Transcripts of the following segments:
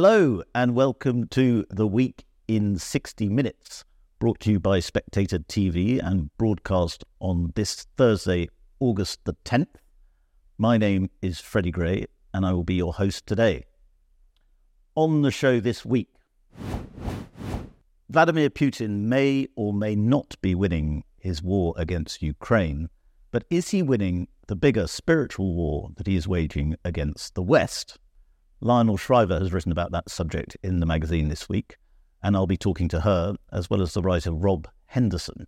Hello, and welcome to The Week in 60 Minutes, brought to you by Spectator TV and broadcast on this Thursday, August the 10th. My name is Freddy Gray, and I will be your host today. On the show this week, Vladimir Putin may or may not be winning his war against Ukraine, but is he winning the bigger spiritual war that he is waging against the West? Lionel Shriver has written about that subject in the magazine this week, and I'll be talking to her as well as the writer Rob Henderson.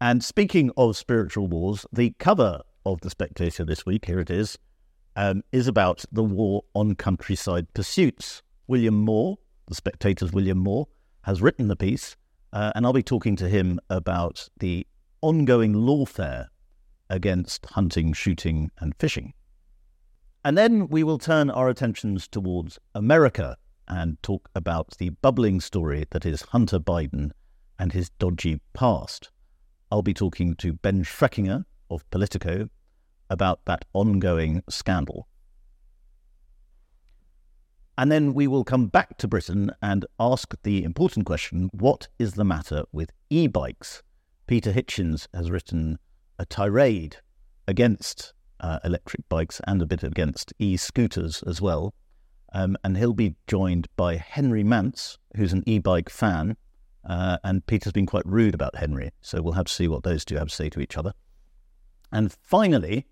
And speaking of spiritual wars, the cover of The Spectator this week, here it is, um, is about the war on countryside pursuits. William Moore, The Spectator's William Moore, has written the piece, uh, and I'll be talking to him about the ongoing lawfare against hunting, shooting, and fishing. And then we will turn our attentions towards America and talk about the bubbling story that is Hunter Biden and his dodgy past. I'll be talking to Ben Schreckinger of Politico about that ongoing scandal. And then we will come back to Britain and ask the important question what is the matter with e bikes? Peter Hitchens has written a tirade against uh, electric bikes and a bit against e scooters as well. Um, and he'll be joined by Henry Mance, who's an e bike fan. Uh, and Peter's been quite rude about Henry, so we'll have to see what those two have to say to each other. And finally,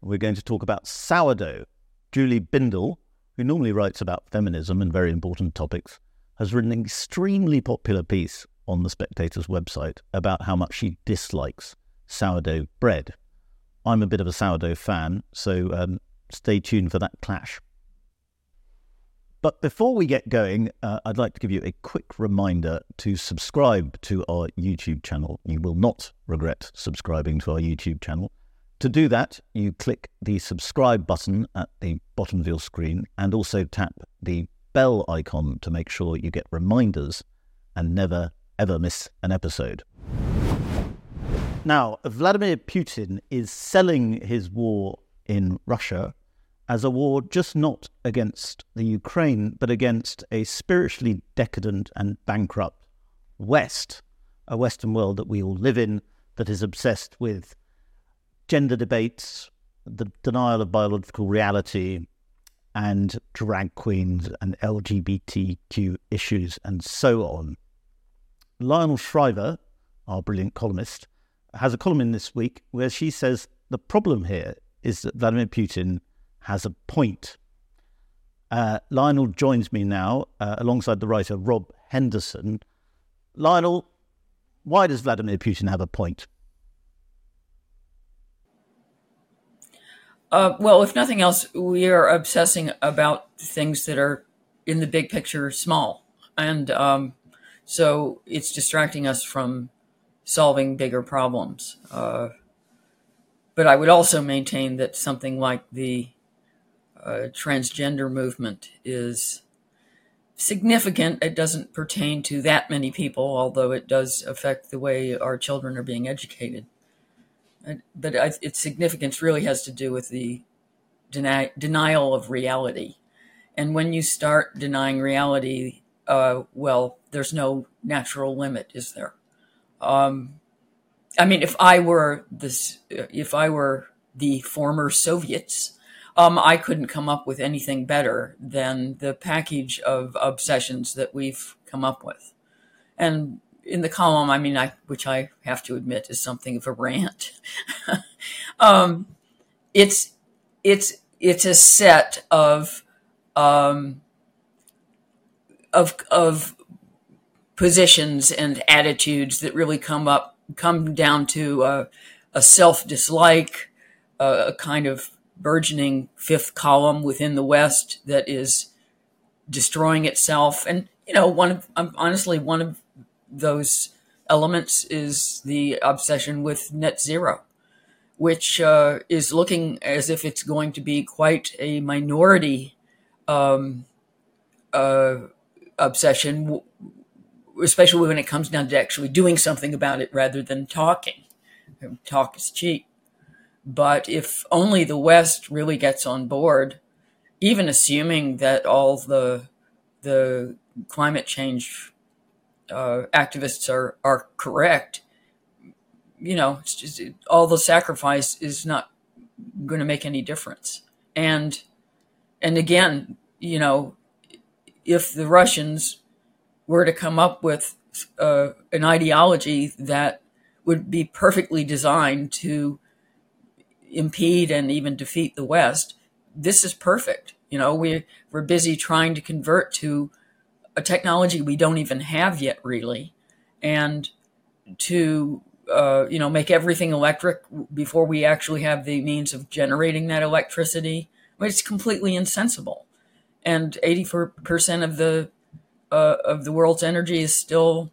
we're going to talk about sourdough. Julie Bindel, who normally writes about feminism and very important topics, has written an extremely popular piece on the Spectator's website about how much she dislikes sourdough bread. I'm a bit of a sourdough fan, so um, stay tuned for that clash. But before we get going, uh, I'd like to give you a quick reminder to subscribe to our YouTube channel. You will not regret subscribing to our YouTube channel. To do that, you click the subscribe button at the bottom of your screen and also tap the bell icon to make sure you get reminders and never, ever miss an episode. Now, Vladimir Putin is selling his war in Russia as a war just not against the Ukraine, but against a spiritually decadent and bankrupt West, a Western world that we all live in that is obsessed with gender debates, the denial of biological reality, and drag queens and LGBTQ issues, and so on. Lionel Shriver, our brilliant columnist, has a column in this week where she says the problem here is that Vladimir Putin has a point. Uh, Lionel joins me now uh, alongside the writer Rob Henderson. Lionel, why does Vladimir Putin have a point? Uh, well, if nothing else, we are obsessing about things that are in the big picture small. And um, so it's distracting us from solving bigger problems. Uh, but I would also maintain that something like the uh, transgender movement is significant. It doesn't pertain to that many people, although it does affect the way our children are being educated. But its significance really has to do with the deny, denial of reality. And when you start denying reality, uh, well, there's no natural limit, is there? Um, I mean, if I were this, if I were the former Soviets, um, I couldn't come up with anything better than the package of obsessions that we've come up with. And in the column, I mean, I, which I have to admit is something of a rant. um, it's, it's, it's a set of, um, of, of positions and attitudes that really come up come down to a self dislike, a kind of burgeoning fifth column within the West that is destroying itself. And you know, one of um, honestly one of those elements is the obsession with net zero, which uh, is looking as if it's going to be quite a minority um, uh, obsession especially when it comes down to actually doing something about it rather than talking. Talk is cheap. But if only the West really gets on board, even assuming that all the the climate change uh, activists are are correct, you know, just all the sacrifice is not going to make any difference. And and again, you know, if the Russians were to come up with uh, an ideology that would be perfectly designed to impede and even defeat the West, this is perfect. You know, we we're busy trying to convert to a technology we don't even have yet, really, and to uh, you know make everything electric before we actually have the means of generating that electricity. I mean, it's completely insensible, and eighty four percent of the uh, of the world's energy is still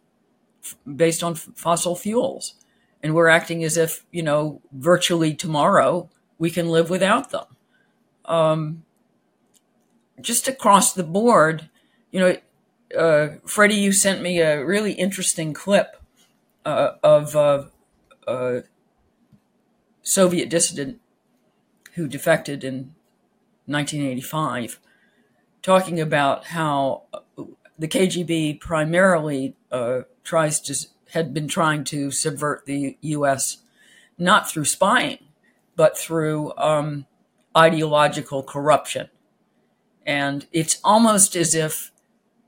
f- based on f- fossil fuels, and we're acting as if you know virtually tomorrow we can live without them. Um, just across the board, you know, uh, Freddy, you sent me a really interesting clip uh, of uh, a Soviet dissident who defected in 1985, talking about how the KGB primarily uh, tries to had been trying to subvert the U.S. not through spying, but through um, ideological corruption, and it's almost as if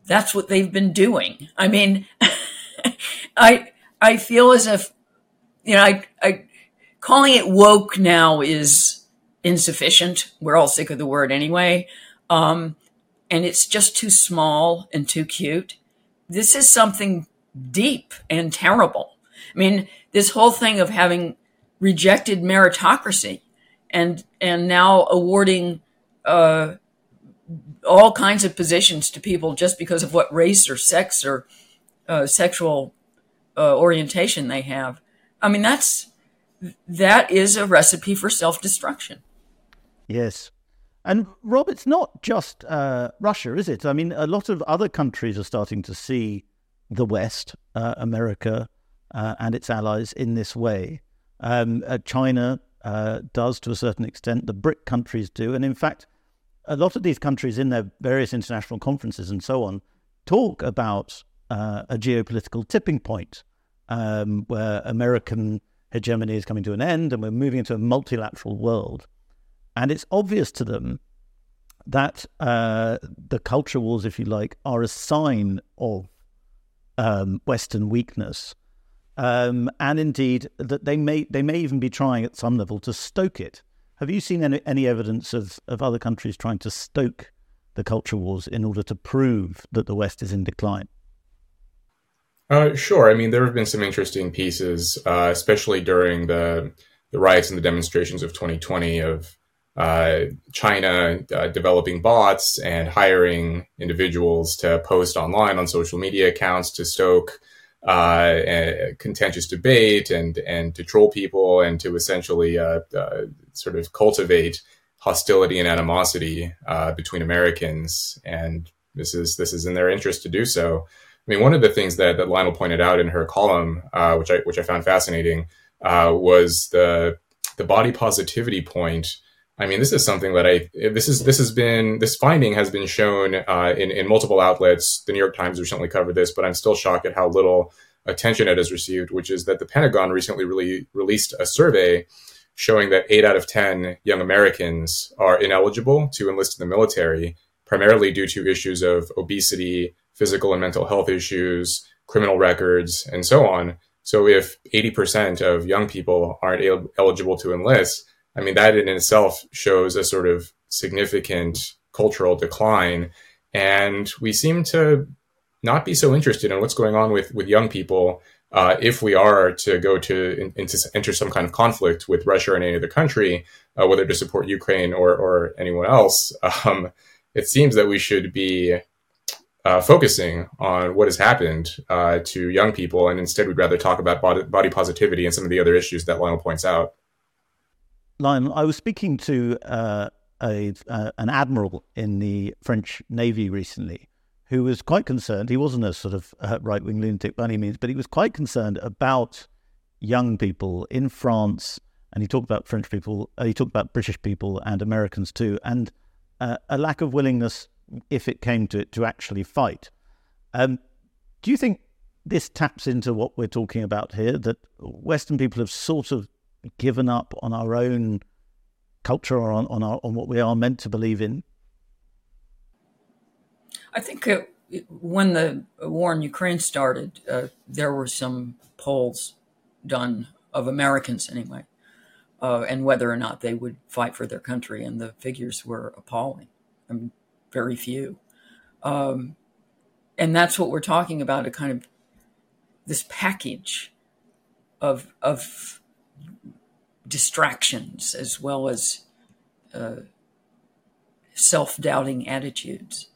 that's what they've been doing. I mean, I I feel as if you know I I calling it woke now is insufficient. We're all sick of the word anyway. Um, and it's just too small and too cute. This is something deep and terrible. I mean, this whole thing of having rejected meritocracy and and now awarding uh, all kinds of positions to people just because of what race or sex or uh, sexual uh, orientation they have. I mean, that's that is a recipe for self destruction. Yes. And Rob, it's not just uh, Russia, is it? I mean, a lot of other countries are starting to see the West, uh, America, uh, and its allies in this way. Um, uh, China uh, does to a certain extent, the BRIC countries do. And in fact, a lot of these countries in their various international conferences and so on talk about uh, a geopolitical tipping point um, where American hegemony is coming to an end and we're moving into a multilateral world. And it's obvious to them that uh, the culture wars, if you like, are a sign of um, Western weakness. Um, and indeed, that they may they may even be trying at some level to stoke it. Have you seen any, any evidence of, of other countries trying to stoke the culture wars in order to prove that the West is in decline? Uh, sure. I mean, there have been some interesting pieces, uh, especially during the the riots and the demonstrations of 2020 of uh, China uh, developing bots and hiring individuals to post online on social media accounts to stoke uh, contentious debate and and to troll people and to essentially uh, uh, sort of cultivate hostility and animosity between Americans. And this is this is in their interest to do so. I mean, one of the things that, that Lionel pointed out in her column, which I which I found fascinating, was the the body positivity point I mean, this is something that I this is this has been this finding has been shown uh, in in multiple outlets. The New York Times recently covered this, but I'm still shocked at how little attention it has received. Which is that the Pentagon recently really released a survey showing that eight out of ten young Americans are ineligible to enlist in the military, primarily due to issues of obesity, physical and mental health issues, criminal records, and so on. So if 80% of young people aren't el- eligible to enlist I mean, that in itself shows a sort of significant cultural decline. And we seem to not be so interested in what's going on with, with young people uh, if we are to go to in, enter some kind of conflict with Russia or any other country, uh, whether to support Ukraine or, or anyone else, um, it seems that we should be uh, focusing on what has happened uh, to young people, and instead we'd rather talk about body positivity and some of the other issues that Lionel points out. Lionel, I was speaking to uh, a, uh, an admiral in the French Navy recently who was quite concerned. He wasn't a sort of uh, right wing lunatic by any means, but he was quite concerned about young people in France. And he talked about French people, uh, he talked about British people and Americans too. And uh, a lack of willingness, if it came to it, to actually fight. Um, do you think this taps into what we're talking about here? That Western people have sort of given up on our own culture or on on, our, on what we are meant to believe in? I think it, when the war in Ukraine started, uh, there were some polls done of Americans anyway, uh, and whether or not they would fight for their country, and the figures were appalling. I mean, very few. Um, and that's what we're talking about a kind of this package of of distractions as well as uh, self-doubting attitudes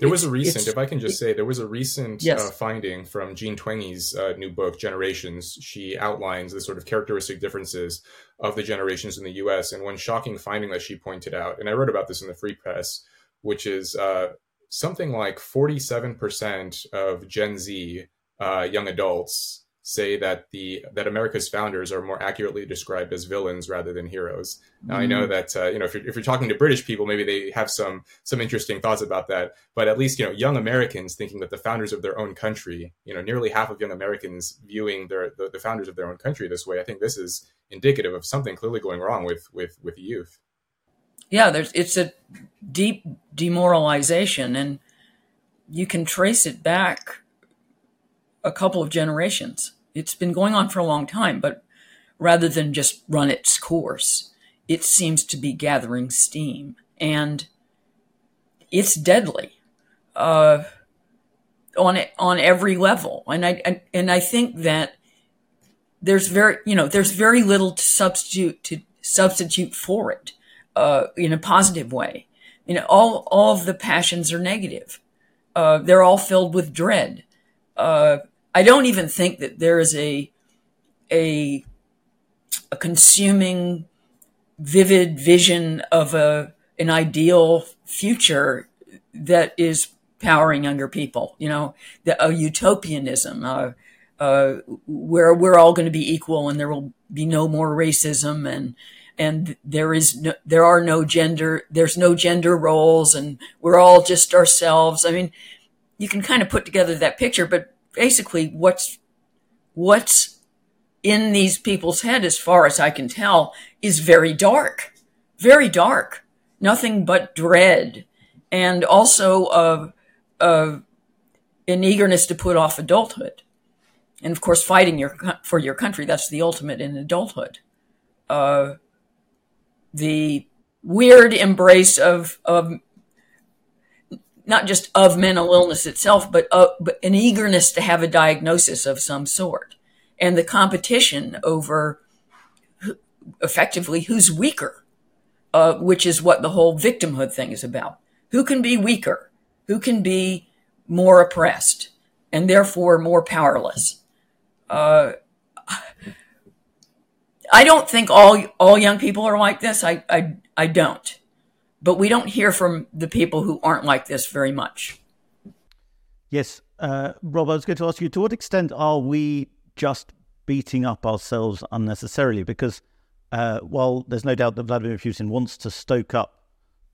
there was a recent, if I can just say, there was a recent yes. uh, finding from Jean Twenge's uh, new book, Generations. She outlines the sort of characteristic differences of the generations in the US. And one shocking finding that she pointed out, and I wrote about this in the Free Press, which is uh, something like 47% of Gen Z uh, young adults say that the that America's founders are more accurately described as villains rather than heroes. Now mm. I know mm. that uh, you know if you're, if you're talking to British people, maybe they have some some interesting thoughts about that. But at least you know young Americans thinking that the founders of their own country, you know, nearly half of young Americans viewing their the, the founders of their own country this way. I think this is indicative of something clearly going wrong with with with youth. Yeah, there's it's a deep demoralization, and you can trace it back a couple of generations it's been going on for a long time, but rather than just run its course, it seems to be gathering steam and it's deadly uh, on on every level. And I, and I think that there's very you know there's very little to substitute to substitute for it uh, in a positive way. You know, all all of the passions are negative. Uh, they're all filled with dread. Uh, I don't even think that there is a a a consuming vivid vision of a an ideal future that is powering younger people. You know, the, a utopianism, uh, uh, where we're all going to be equal and there will be no more racism and and there is no, there are no gender there's no gender roles and we're all just ourselves. I mean, you can kind of put together that picture, but basically what's what's in these people's head, as far as I can tell, is very dark, very dark. Nothing but dread, and also of of an eagerness to put off adulthood, and of course, fighting your for your country. That's the ultimate in adulthood. Uh, the weird embrace of of not just of mental illness itself, but, but an eagerness to have a diagnosis of some sort, and the competition over effectively who's weaker, uh, which is what the whole victimhood thing is about. Who can be weaker? Who can be more oppressed and therefore more powerless? Uh, I don't think all all young people are like this. I I, I don't but we don't hear from the people who aren't like this very much. Yes, uh, Rob, I was going to ask you to what extent are we just beating up ourselves unnecessarily? Because uh, while there's no doubt that Vladimir Putin wants to stoke up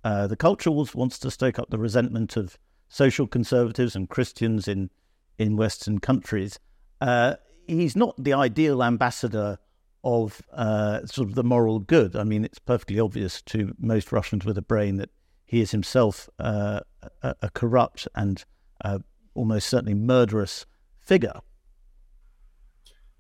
uh, the culture, wants to stoke up the resentment of social conservatives and Christians in in Western countries, uh, he's not the ideal ambassador of uh, sort of the moral good. I mean, it's perfectly obvious to most Russians with a brain that he is himself uh, a, a, corrupt and uh, almost certainly murderous figure.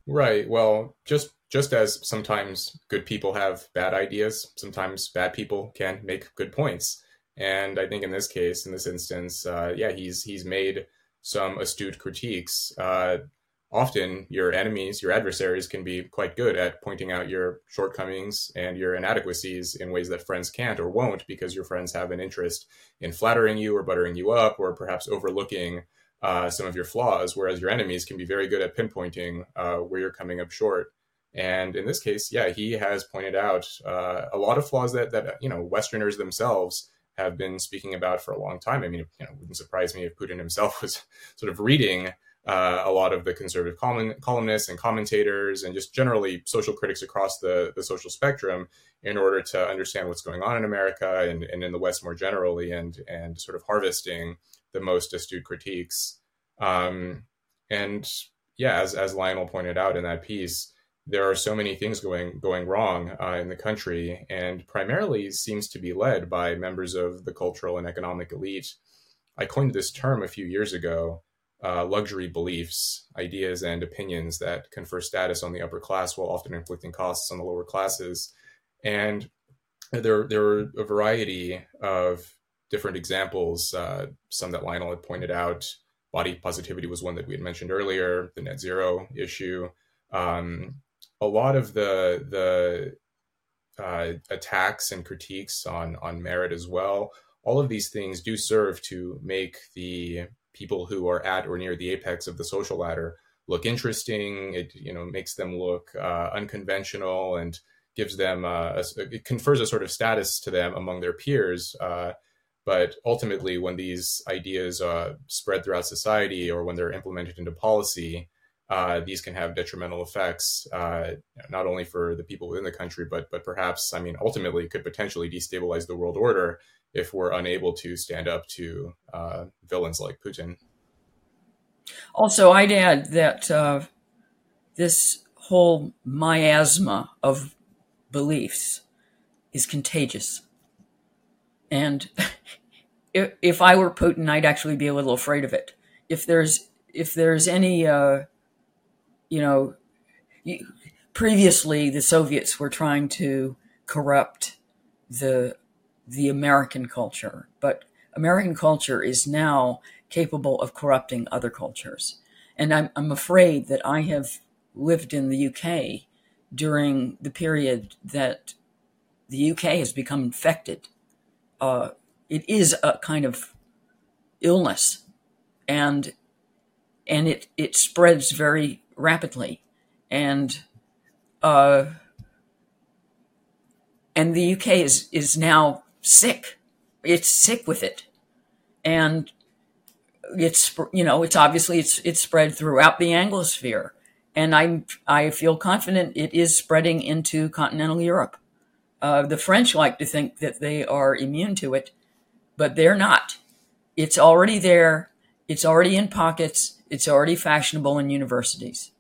Right. Well, just just as sometimes good people have bad ideas, sometimes bad people can make good points. And I think in this case, in this instance, uh, yeah, he's he's made some astute critiques. Often your enemies, your adversaries can be quite good at pointing out your shortcomings and your inadequacies in ways that friends can't or won't because your friends have an interest in flattering you or buttering you up or perhaps overlooking uh, some of your flaws, whereas your enemies can be very good at pinpointing uh, where you're coming up short. And in this case, yeah, he has pointed out uh, a lot of flaws that that you know Westerners themselves have been speaking about for a long time. I mean, you know, it wouldn't surprise me if Putin himself was sort of reading uh, a lot of the conservative column, columnists and commentators and just generally social critics across the, the social spectrum in order to understand what's going on in America and, and in the West more generally and, and sort of harvesting the most astute critiques. Um, and yeah, as, as Lionel pointed out in that piece, there are so many things going going wrong uh, in the country, and primarily seems to be led by members of the cultural and economic elite. I coined this term a few years ago uh, luxury beliefs, ideas, and opinions that confer status on the upper class while often inflicting costs on the lower classes. And there, there are a variety of different examples, uh, some that Lionel had pointed out. Body positivity was one that we had mentioned earlier, the net zero issue. Um, a lot of the, the uh, attacks and critiques on, on merit as well, all of these things do serve to make the people who are at or near the apex of the social ladder look interesting. It you know makes them look uh, unconventional and gives them uh, a, it confers a sort of status to them among their peers. Uh, but ultimately, when these ideas uh, spread throughout society or when they're implemented into policy, uh, these can have detrimental effects, not only for the people within the country, but but perhaps, I mean, ultimately, could potentially destabilize the world order if we're unable to stand up to uh, villains like Putin. Also, I'd add that uh, this whole miasma of beliefs is contagious. And if, if I were Putin, I'd actually be a little afraid of it. If there's if there's any, uh, you know, previously the Soviets were trying to corrupt the the American culture, but American culture is now capable of corrupting other cultures. And I'm, I'm afraid that I have lived in the UK during the period that the UK has become infected. Uh, it is a kind of illness, and and it it spreads very rapidly, and uh, and the UK is is now sick. It's sick with it. And it's, you know, it's obviously it's, it's spread throughout the Anglosphere. And I'm, I feel confident it is spreading into continental Europe. Uh, the French like to think that they are immune to it, but they're not. It's already there. It's already in pockets. It's already fashionable in universities.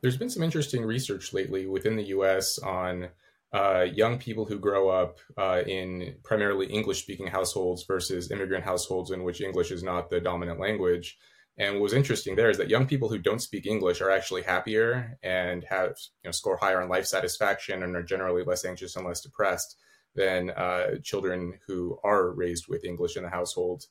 There's been some interesting research lately within the US on uh, young people who grow up uh, in primarily English speaking households versus immigrant households in which English is not the dominant language. And what was interesting there is that young people who don't speak English are actually happier and have you know, score higher on life satisfaction and are generally less anxious and less depressed than uh, children who are raised with English in the household.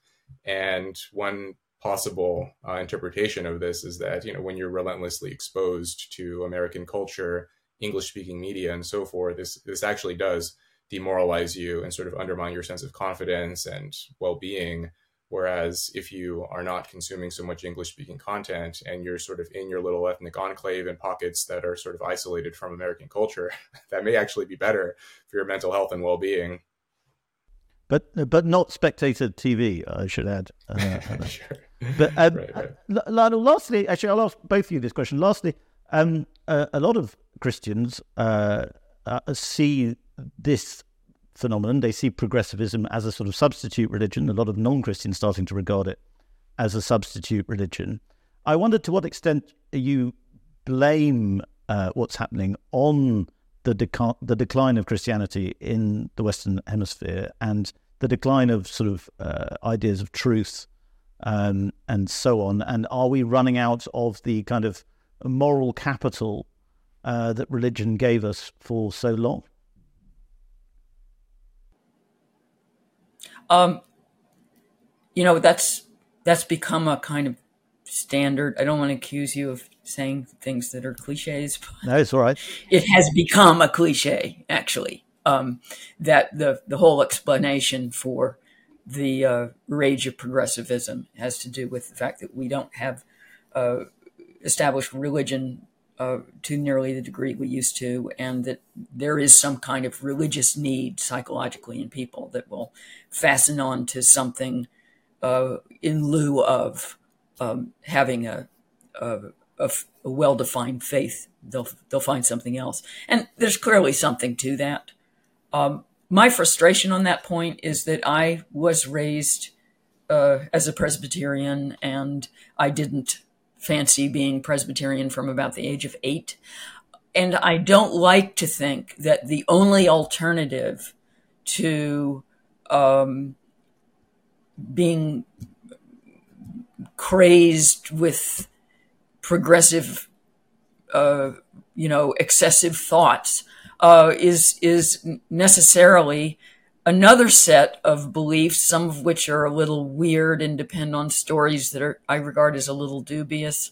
And one possible uh, interpretation of this is that you know when you're relentlessly exposed to American culture English speaking media and so forth, this this actually does demoralize you and sort of undermine your sense of confidence and well being. Whereas if you are not consuming so much English speaking content and you're sort of in your little ethnic enclave in pockets that are sort of isolated from American culture, that may actually be better for your mental health and well being. But but not spectator TV, I should add. Uh, sure. But um, right, right. Lionel, lastly, actually, I'll ask both of you this question. Lastly, um, uh, a lot of Christians uh, uh, see this phenomenon. They see progressivism as a sort of substitute religion. A lot of non Christians starting to regard it as a substitute religion. I wondered to what extent you blame uh, what's happening on the, the decline of Christianity in the Western Hemisphere and the decline of sort of uh, ideas of truth um, and so on. And are we running out of the kind of moral capital uh, that religion gave us for so long? Um, you know, that's that's become a kind of standard. I don't want to accuse you of saying things that are cliches. no, it's all right. It has become a cliche, actually. Um, that the the whole explanation for the uh, rage of progressivism has to do with the fact that we don't have uh, established religion uh, to nearly the degree we used to, and that there is some kind of religious need psychologically in people that will fasten on to something uh, in lieu of um, having a a well-defined faith, they'll they'll find something else. And there's clearly something to that. Um, my frustration on that point is that I was raised uh, as a Presbyterian, and I didn't fancy being Presbyterian from about the age of eight. And I don't like to think that the only alternative to um, being crazed with progressive, uh, you know, excessive thoughts uh, is is necessarily another set of beliefs, some of which are a little weird and depend on stories that are I regard as a little dubious.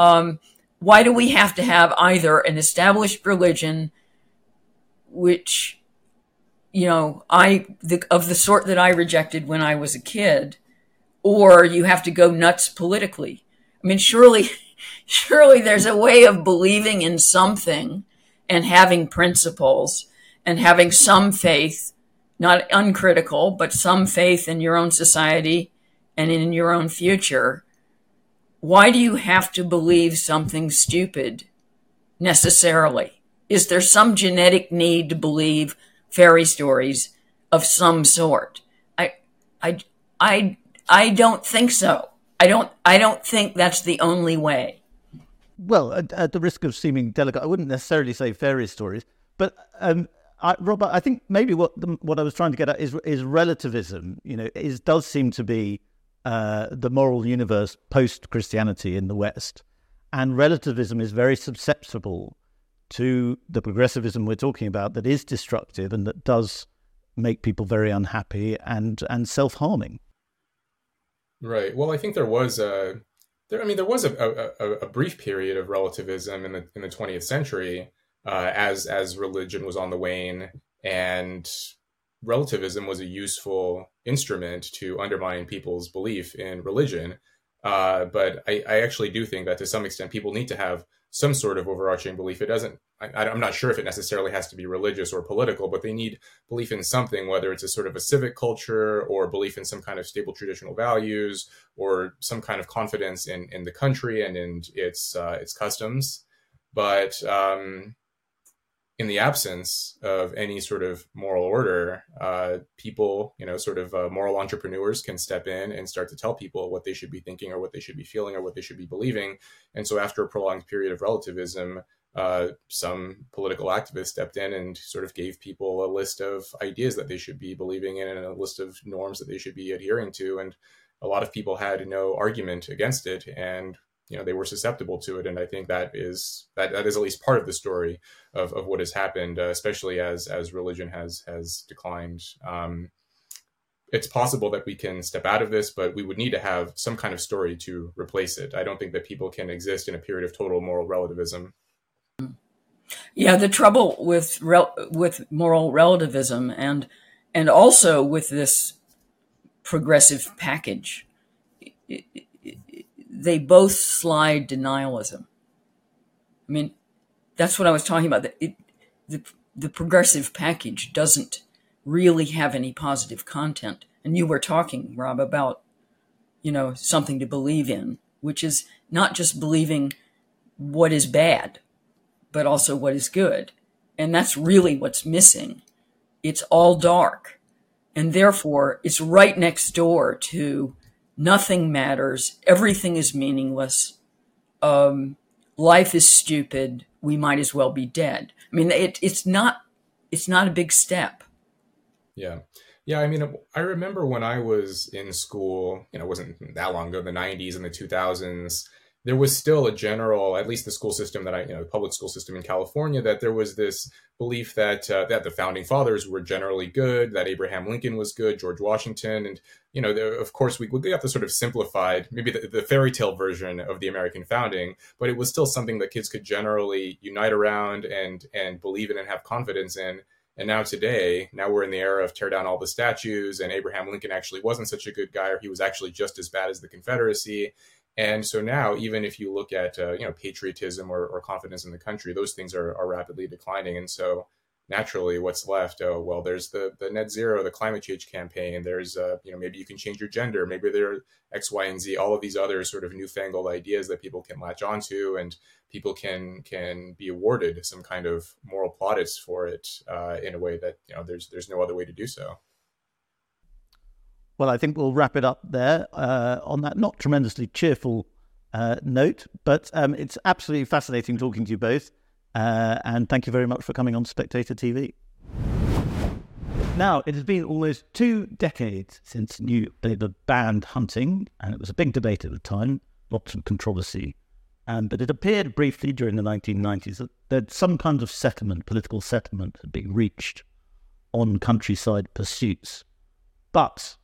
Um, why do we have to have either an established religion, which, you know, I the, of the sort that I rejected when I was a kid, or you have to go nuts politically? I mean, surely, surely there's a way of believing in something and having principles and having some faith not uncritical, but some faith in your own society and in your own future, why do you have to believe something stupid necessarily? Is there some genetic need to believe fairy stories of some sort? I, I, I, I don't think so. I don't, I don't think that's the only way. Well, at, at the risk of seeming delicate, I wouldn't necessarily say fairy stories, but um, I, Robert, I think maybe what the, what I was trying to get at is is relativism. You know, is does seem to be uh, the moral universe post Christianity in the West, and relativism is very susceptible to the progressivism we're talking about that is destructive and that does make people very unhappy and and self harming. Right. Well, I think there was a there. I mean, there was a, a, a brief period of relativism in the in the twentieth century uh, as as religion was on the wane and relativism was a useful instrument to undermine people's belief in religion. Uh, but I, I, actually do think that to some extent people need to have some sort of overarching belief. It doesn't. I, am not sure if it necessarily has to be religious or political, but they need belief in something, whether it's a sort of a civic culture or belief in some kind of stable traditional values or some kind of confidence in in the country and in its uh, its customs. But um, in the absence of any sort of moral order, uh, people, you know, sort of uh, moral entrepreneurs can step in and start to tell people what they should be thinking or what they should be feeling or what they should be believing. And so, after a prolonged period of relativism, uh, some political activists stepped in and sort of gave people a list of ideas that they should be believing in and a list of norms that they should be adhering to. And a lot of people had no argument against it. And you know they were susceptible to it. And i think that is that that is at least part of the story of, of what has happened uh, especially as as religion has has declined. Um, it's possible that we can step out of this but we would need to have some kind of story to replace it. I don't think that people can exist in a period of total moral relativism. Yeah the trouble with rel- with moral relativism and and also with this progressive package they both slide denialism. I mean, that's what I was talking about. It, the, the progressive package doesn't really have any positive content. And you were talking, Rob, about, you know, something to believe in, which is not just believing what is bad, but also what is good. And that's really what's missing. It's all dark. And therefore, it's right next door to nothing matters, everything is meaningless, um, life is stupid, we might as well be dead. I mean, it, it's not it's not a big step. Yeah. Yeah, I mean, I remember when I was in school, you know, it wasn't that long ago, the 90s and the 2000s, there was still a general, at least the school system that I, you know, the public school system in California, that there was this belief that uh, that the founding fathers were generally good, that Abraham Lincoln was good, George Washington, and you know, the, of course, we, we got the sort of simplified, maybe the, the fairy tale version of the American founding, but it was still something that kids could generally unite around and and believe in and have confidence in. And now today, now we're in the era of tear down all the statues, and Abraham Lincoln actually wasn't such a good guy, or he was actually just as bad as the Confederacy. And so now, even if you look at uh, you know patriotism or, or, confidence in the country, those things are, are rapidly declining. And so naturally what's left oh well there's the the net zero the climate change campaign. There's uh you know maybe you can change your gender. Maybe there are x y and z all of these other sort of newfangled ideas that people can latch onto and people can can be awarded some kind of moral plaudits for it uh, in a way that you know there's there's no other way to do so well i think we'll wrap it up there uh, on that not tremendously cheerful uh, note but um, it's absolutely fascinating talking to you both uh, and thank you very much for coming on Spectator TV. Now, it has been almost two decades since New Labour banned hunting, and it was a big debate at the time, lots of controversy. Um, but it appeared briefly during the 1990s that, that some kind of settlement, political settlement, had been reached on countryside pursuits. But,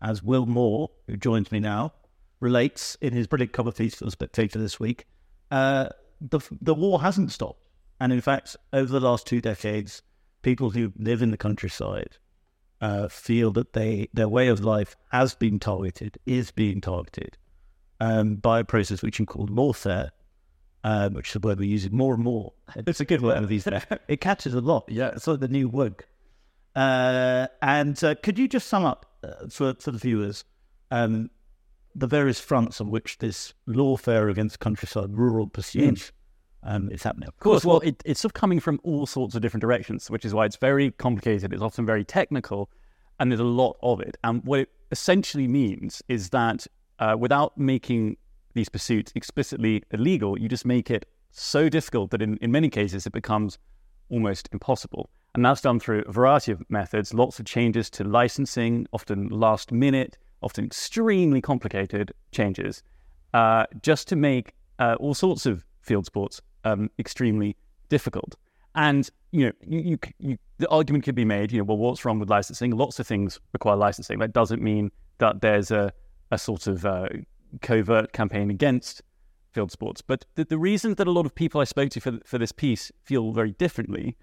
as Will Moore, who joins me now, relates in his brilliant cover piece for the Spectator this week, uh, the, the war hasn't stopped. And in fact, over the last two decades, people who live in the countryside uh, feel that they their way of life has been targeted, is being targeted um, by a process which is called lawfare, um, which is a word we're using more and more. It's a good word these days. It catches a lot. Yeah, it's like the new word. Uh, and uh, could you just sum up for for the viewers um, the various fronts on which this lawfare against countryside rural pursuits um, is happening. Of course, well, it, it's sort of coming from all sorts of different directions, which is why it's very complicated. It's often very technical, and there's a lot of it. And what it essentially means is that uh, without making these pursuits explicitly illegal, you just make it so difficult that in, in many cases it becomes almost impossible. And that's done through a variety of methods, lots of changes to licensing, often last minute, often extremely complicated changes, uh, just to make uh, all sorts of field sports um, extremely difficult. And you know, you, you, you, the argument could be made, you know, well, what's wrong with licensing? Lots of things require licensing. That doesn't mean that there's a, a sort of uh, covert campaign against field sports. But the, the, reason that a lot of people I spoke to for, for this piece feel very differently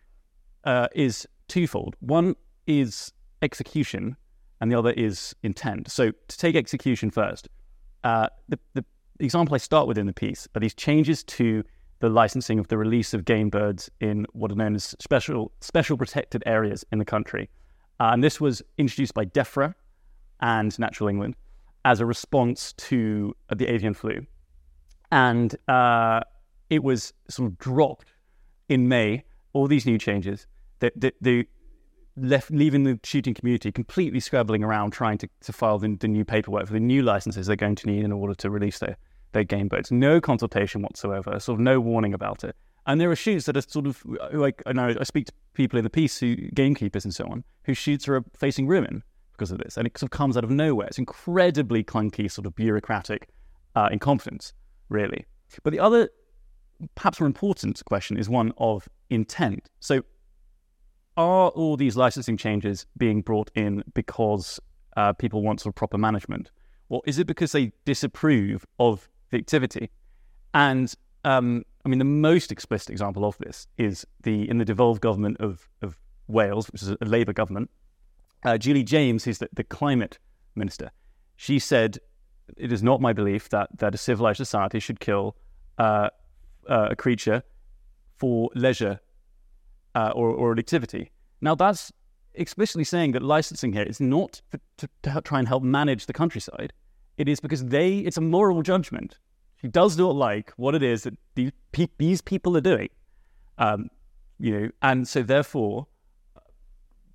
uh, is twofold. One is execution, and the other is intent. So to take execution first, uh, the, the example I start with in the piece are these changes to the licensing of the release of game birds in what are known as special special protected areas in the country. Uh, and this was introduced by DEFRA and Natural England as a response to uh, the avian flu. And uh, it was sort of dropped in May, all these new changes that, the left leaving the shooting community completely scrabbling around trying to, to file the, the new paperwork for the new licenses they're going to need in order to release their their game birds. No consultation whatsoever, sort of no warning about it. And there are shoots that are sort of like I know I speak to people in the piece who gamekeepers and so on whose shoots are facing ruin because of this, and it sort of comes out of nowhere. It's incredibly clunky, sort of bureaucratic uh, incompetence, really. But the other, perhaps more important question is one of intent. So, are all these licensing changes being brought in because uh, people want sort of proper management, or is it because they disapprove of the activity. And um, I mean, the most explicit example of this is the in the devolved government of, of Wales, which is a Labour government. Uh, Julie James, who's the, the climate minister, she said, "It is not my belief that that a civilized society should kill uh, uh, a creature for leisure uh, or, or activity." Now, that's explicitly saying that licensing here is not for, to, to try and help manage the countryside. It is because they, it's a moral judgment. She does not like what it is that these, these people are doing. Um, you know, and so therefore,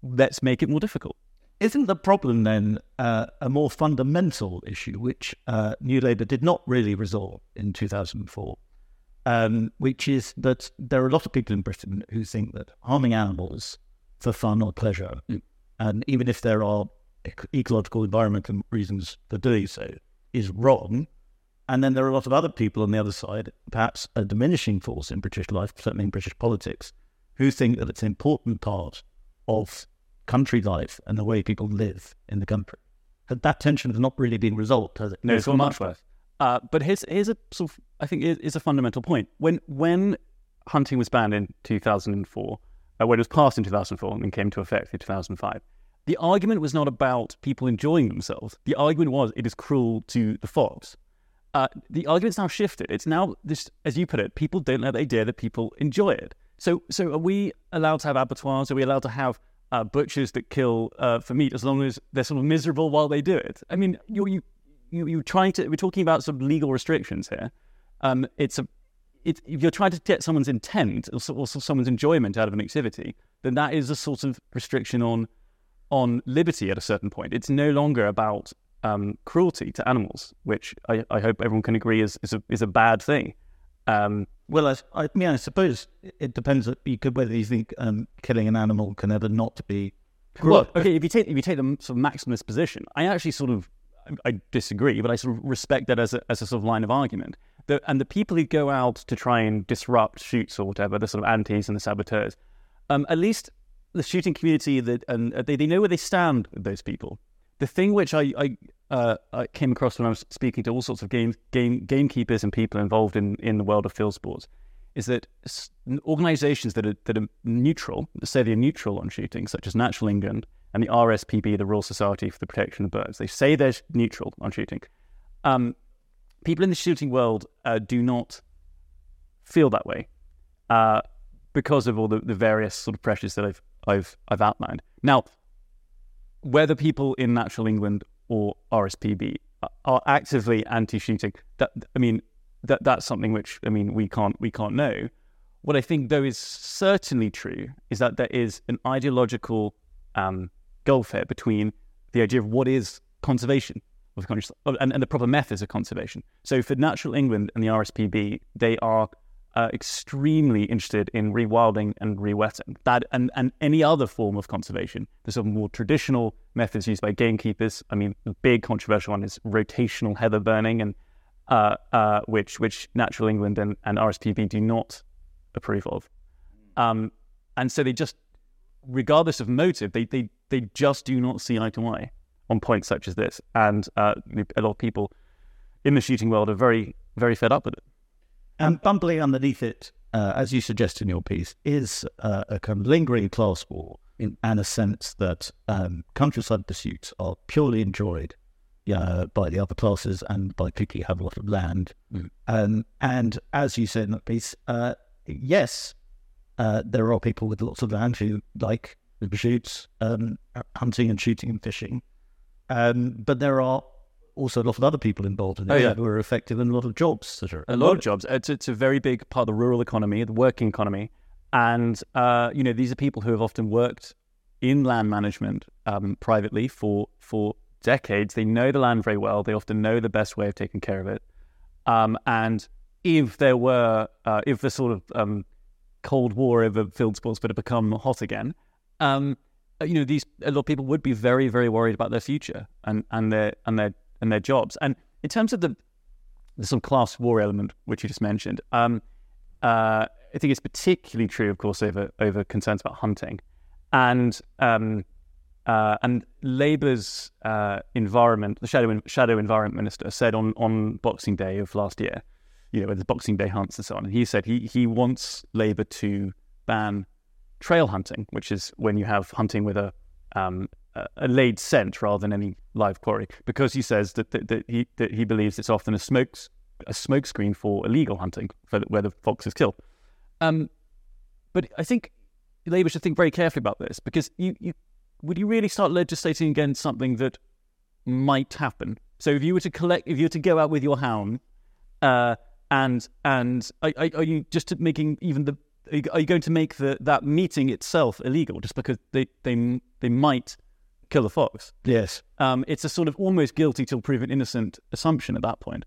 let's make it more difficult. Isn't the problem then uh, a more fundamental issue, which uh, New Labour did not really resolve in 2004, um, which is that there are a lot of people in Britain who think that harming animals for fun or pleasure, mm. and even if there are ecological, environmental reasons for doing so is wrong. And then there are a lot of other people on the other side, perhaps a diminishing force in British life, certainly in British politics, who think that it's an important part of country life and the way people live in the country. But that tension has not really been resolved, has it? No, it's much worse. Uh, but here's here's a sort of I think is a fundamental point. When when hunting was banned in 2004, uh, when it was passed in 2004 and then came to effect in 2005, the argument was not about people enjoying themselves. The argument was it is cruel to the fox. Uh, the argument's now shifted. It's now this, as you put it, people don't like the idea that people enjoy it. So, so are we allowed to have abattoirs? Are we allowed to have uh, butchers that kill uh, for meat as long as they're sort of miserable while they do it? I mean, you you you you're trying to. We're talking about some legal restrictions here. Um, it's a it, if you're trying to get someone's intent or, or someone's enjoyment out of an activity, then that is a sort of restriction on on liberty at a certain point. It's no longer about um, cruelty to animals, which I, I, hope everyone can agree is is a, is a bad thing. Um, well, I, I, mean, I suppose it depends. You could whether you think um, killing an animal can ever not be. Cruel. Well, okay, if you take if you take the sort of maximalist position, I actually sort of I disagree, but I sort of respect that as a as a sort of line of argument. The, and the people who go out to try and disrupt shoots or whatever, the sort of antis and the saboteurs, um, at least the shooting community that and uh, they, they know where they stand with those people. The thing which I I, uh, I came across when I was speaking to all sorts of game game gamekeepers and people involved in, in the world of field sports is that organisations that are that are neutral, say they're neutral on shooting, such as Natural England and the RSPB, the Royal Society for the Protection of Birds, they say they're neutral on shooting. Um, people in the shooting world uh, do not feel that way uh, because of all the, the various sort of pressures that I've I've I've outlined. Now, whether people in Natural England or RSPB are actively anti-shooting, that I mean, that that's something which I mean we can't we can't know. What I think though is certainly true is that there is an ideological um, gulf here between the idea of what is conservation of conscious and, and the proper methods of conservation. So for Natural England and the RSPB, they are uh, extremely interested in rewilding and rewetting that and, and any other form of conservation. The sort of more traditional methods used by gamekeepers. I mean, the big controversial one is rotational heather burning, and uh, uh, which which Natural England and, and RSPB do not approve of. Um, and so they just, regardless of motive, they, they they just do not see eye to eye on points such as this. And uh, a lot of people in the shooting world are very very fed up with it. And bumbling underneath it, uh, as you suggest in your piece, is uh, a kind of lingering class war in, and a sense that um, countryside pursuits are purely enjoyed uh, by the upper classes and by people who have a lot of land. Mm. Um, and as you said in that piece, uh, yes, uh, there are people with lots of land who like pursuits, um, hunting and shooting and fishing. Um, but there are also a lot of other people involved in it oh, yeah. who are effective in a lot of jobs that are a lot of jobs. It's, it's a very big part of the rural economy, the working economy, and uh, you know these are people who have often worked in land management um, privately for for decades. They know the land very well. They often know the best way of taking care of it. Um, and if there were, uh, if the sort of um, Cold War over field sports were to become hot again, um, you know, these a lot of people would be very, very worried about their future and and their and their and their jobs. And in terms of the the sort of class war element, which you just mentioned, um, uh, I think it's particularly true, of course, over over concerns about hunting, and um, uh, and Labour's uh, environment, the shadow shadow environment minister, said on on Boxing Day of last year, you know, with the Boxing Day hunts and so on, and he said he he wants Labour to ban trail hunting, which is when you have hunting with a um, a laid scent rather than any live quarry, because he says that, that, that he that he believes it's often a smokes a smokescreen for illegal hunting, for where the fox is killed. Um, but I think Labour should think very carefully about this because you, you would you really start legislating against something that might happen? So if you were to collect, if you were to go out with your hound, uh, and and are, are, you just making even the are you going to make the that meeting itself illegal just because they they they might kill the fox? Yes, um, it's a sort of almost guilty till proven innocent assumption at that point.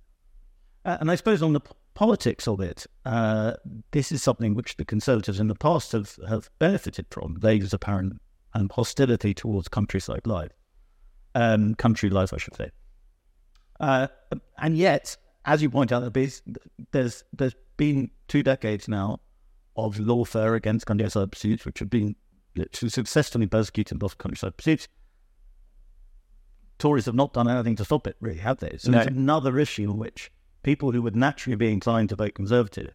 Uh, and I suppose on the p- politics of it, uh, this is something which the Conservatives in the past have, have benefited from. Labour's apparent and hostility towards countryside life, um, country life, I should say. Uh, and yet, as you point out, there's there's been two decades now of lawfare against countryside pursuits, which have been successfully persecuted in both countryside pursuits. Tories have not done anything to stop it, really, have they? So no. it's another issue in which people who would naturally be inclined to vote Conservative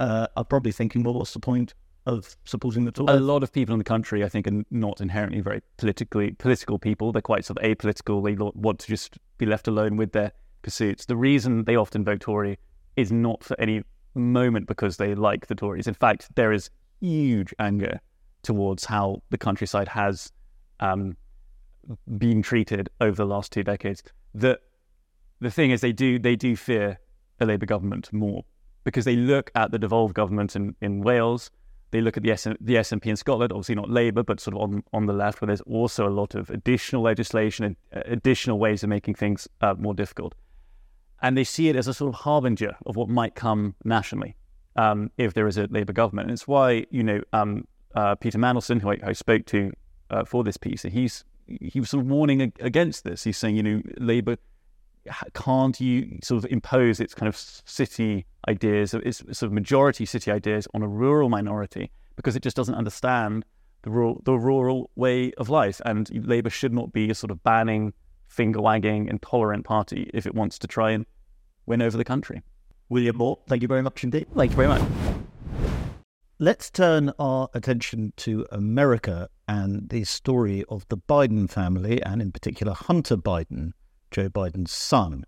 uh, are probably thinking, well, what's the point of supporting the Tories. A lot of people in the country, I think, are not inherently very politically political people. They're quite sort of apolitical. They want to just be left alone with their pursuits. The reason they often vote Tory is not for any moment because they like the Tories. In fact, there is huge anger towards how the countryside has um, been treated over the last two decades. The the thing is, they do they do fear a Labour government more because they look at the devolved government in, in Wales, they look at the, S- the SNP in Scotland, obviously not Labour, but sort of on, on the left, where there's also a lot of additional legislation and uh, additional ways of making things uh, more difficult. And they see it as a sort of harbinger of what might come nationally um, if there is a Labour government. And it's why, you know, um, uh, Peter Mandelson, who I, I spoke to uh, for this piece, he's he was sort of warning against this. He's saying, you know, Labour can't you sort of impose its kind of city ideas, its sort of majority city ideas on a rural minority because it just doesn't understand the rural, the rural way of life. And Labour should not be a sort of banning, finger wagging, intolerant party if it wants to try and win over the country. William Moore, thank you very much indeed. Thank you very much. Let's turn our attention to America and the story of the Biden family, and in particular Hunter Biden, Joe Biden's son.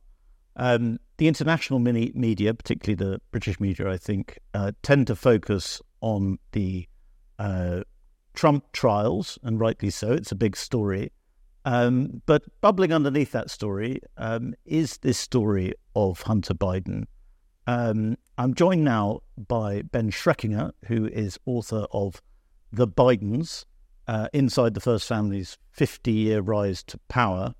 Um, the international media, particularly the British media, I think, uh, tend to focus on the uh, Trump trials, and rightly so. It's a big story. Um, but bubbling underneath that story um, is this story of Hunter Biden. Um, I'm joined now by Ben Schreckinger, who is author of The Bidens uh, Inside the First Family's 50 Year Rise to Power.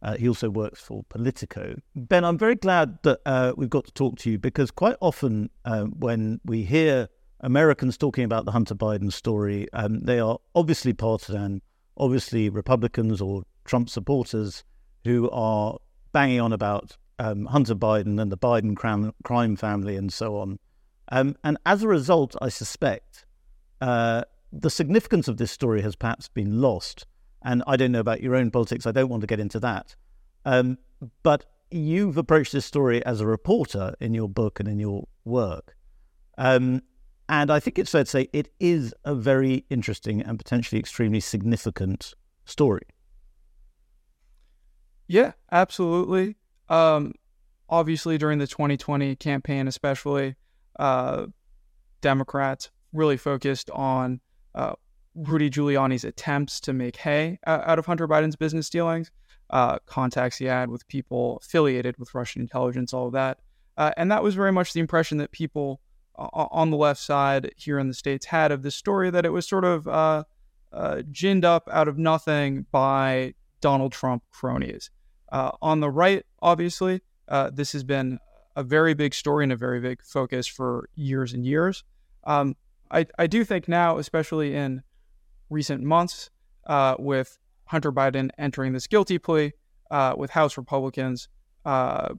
Uh, he also works for Politico. Ben, I'm very glad that uh, we've got to talk to you because quite often uh, when we hear Americans talking about the Hunter Biden story, um, they are obviously partisan, obviously Republicans or Trump supporters who are banging on about um, Hunter Biden and the Biden crime, crime family and so on. Um, and as a result, I suspect uh, the significance of this story has perhaps been lost and I don't know about your own politics. I don't want to get into that. Um, but you've approached this story as a reporter in your book and in your work. Um, and I think it's fair to say it is a very interesting and potentially extremely significant story. Yeah, absolutely. Um, obviously, during the 2020 campaign, especially, uh, Democrats really focused on uh, Rudy Giuliani's attempts to make hay out of Hunter Biden's business dealings, uh, contacts he had with people affiliated with Russian intelligence, all of that. Uh, and that was very much the impression that people on the left side here in the States had of this story that it was sort of uh, uh, ginned up out of nothing by Donald Trump cronies. Uh, on the right, obviously, this has been a very big story and a very big focus for years and years. Um, I, I do think now, especially in recent months uh, with Hunter Biden entering this guilty plea, uh, with House Republicans uh,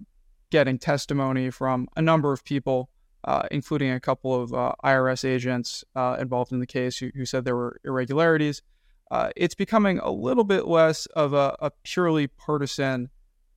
getting testimony from a number of people, uh, including a couple of uh, IRS agents uh, involved in the case who, who, said there were irregularities. it's becoming a little bit less of a, a purely partisan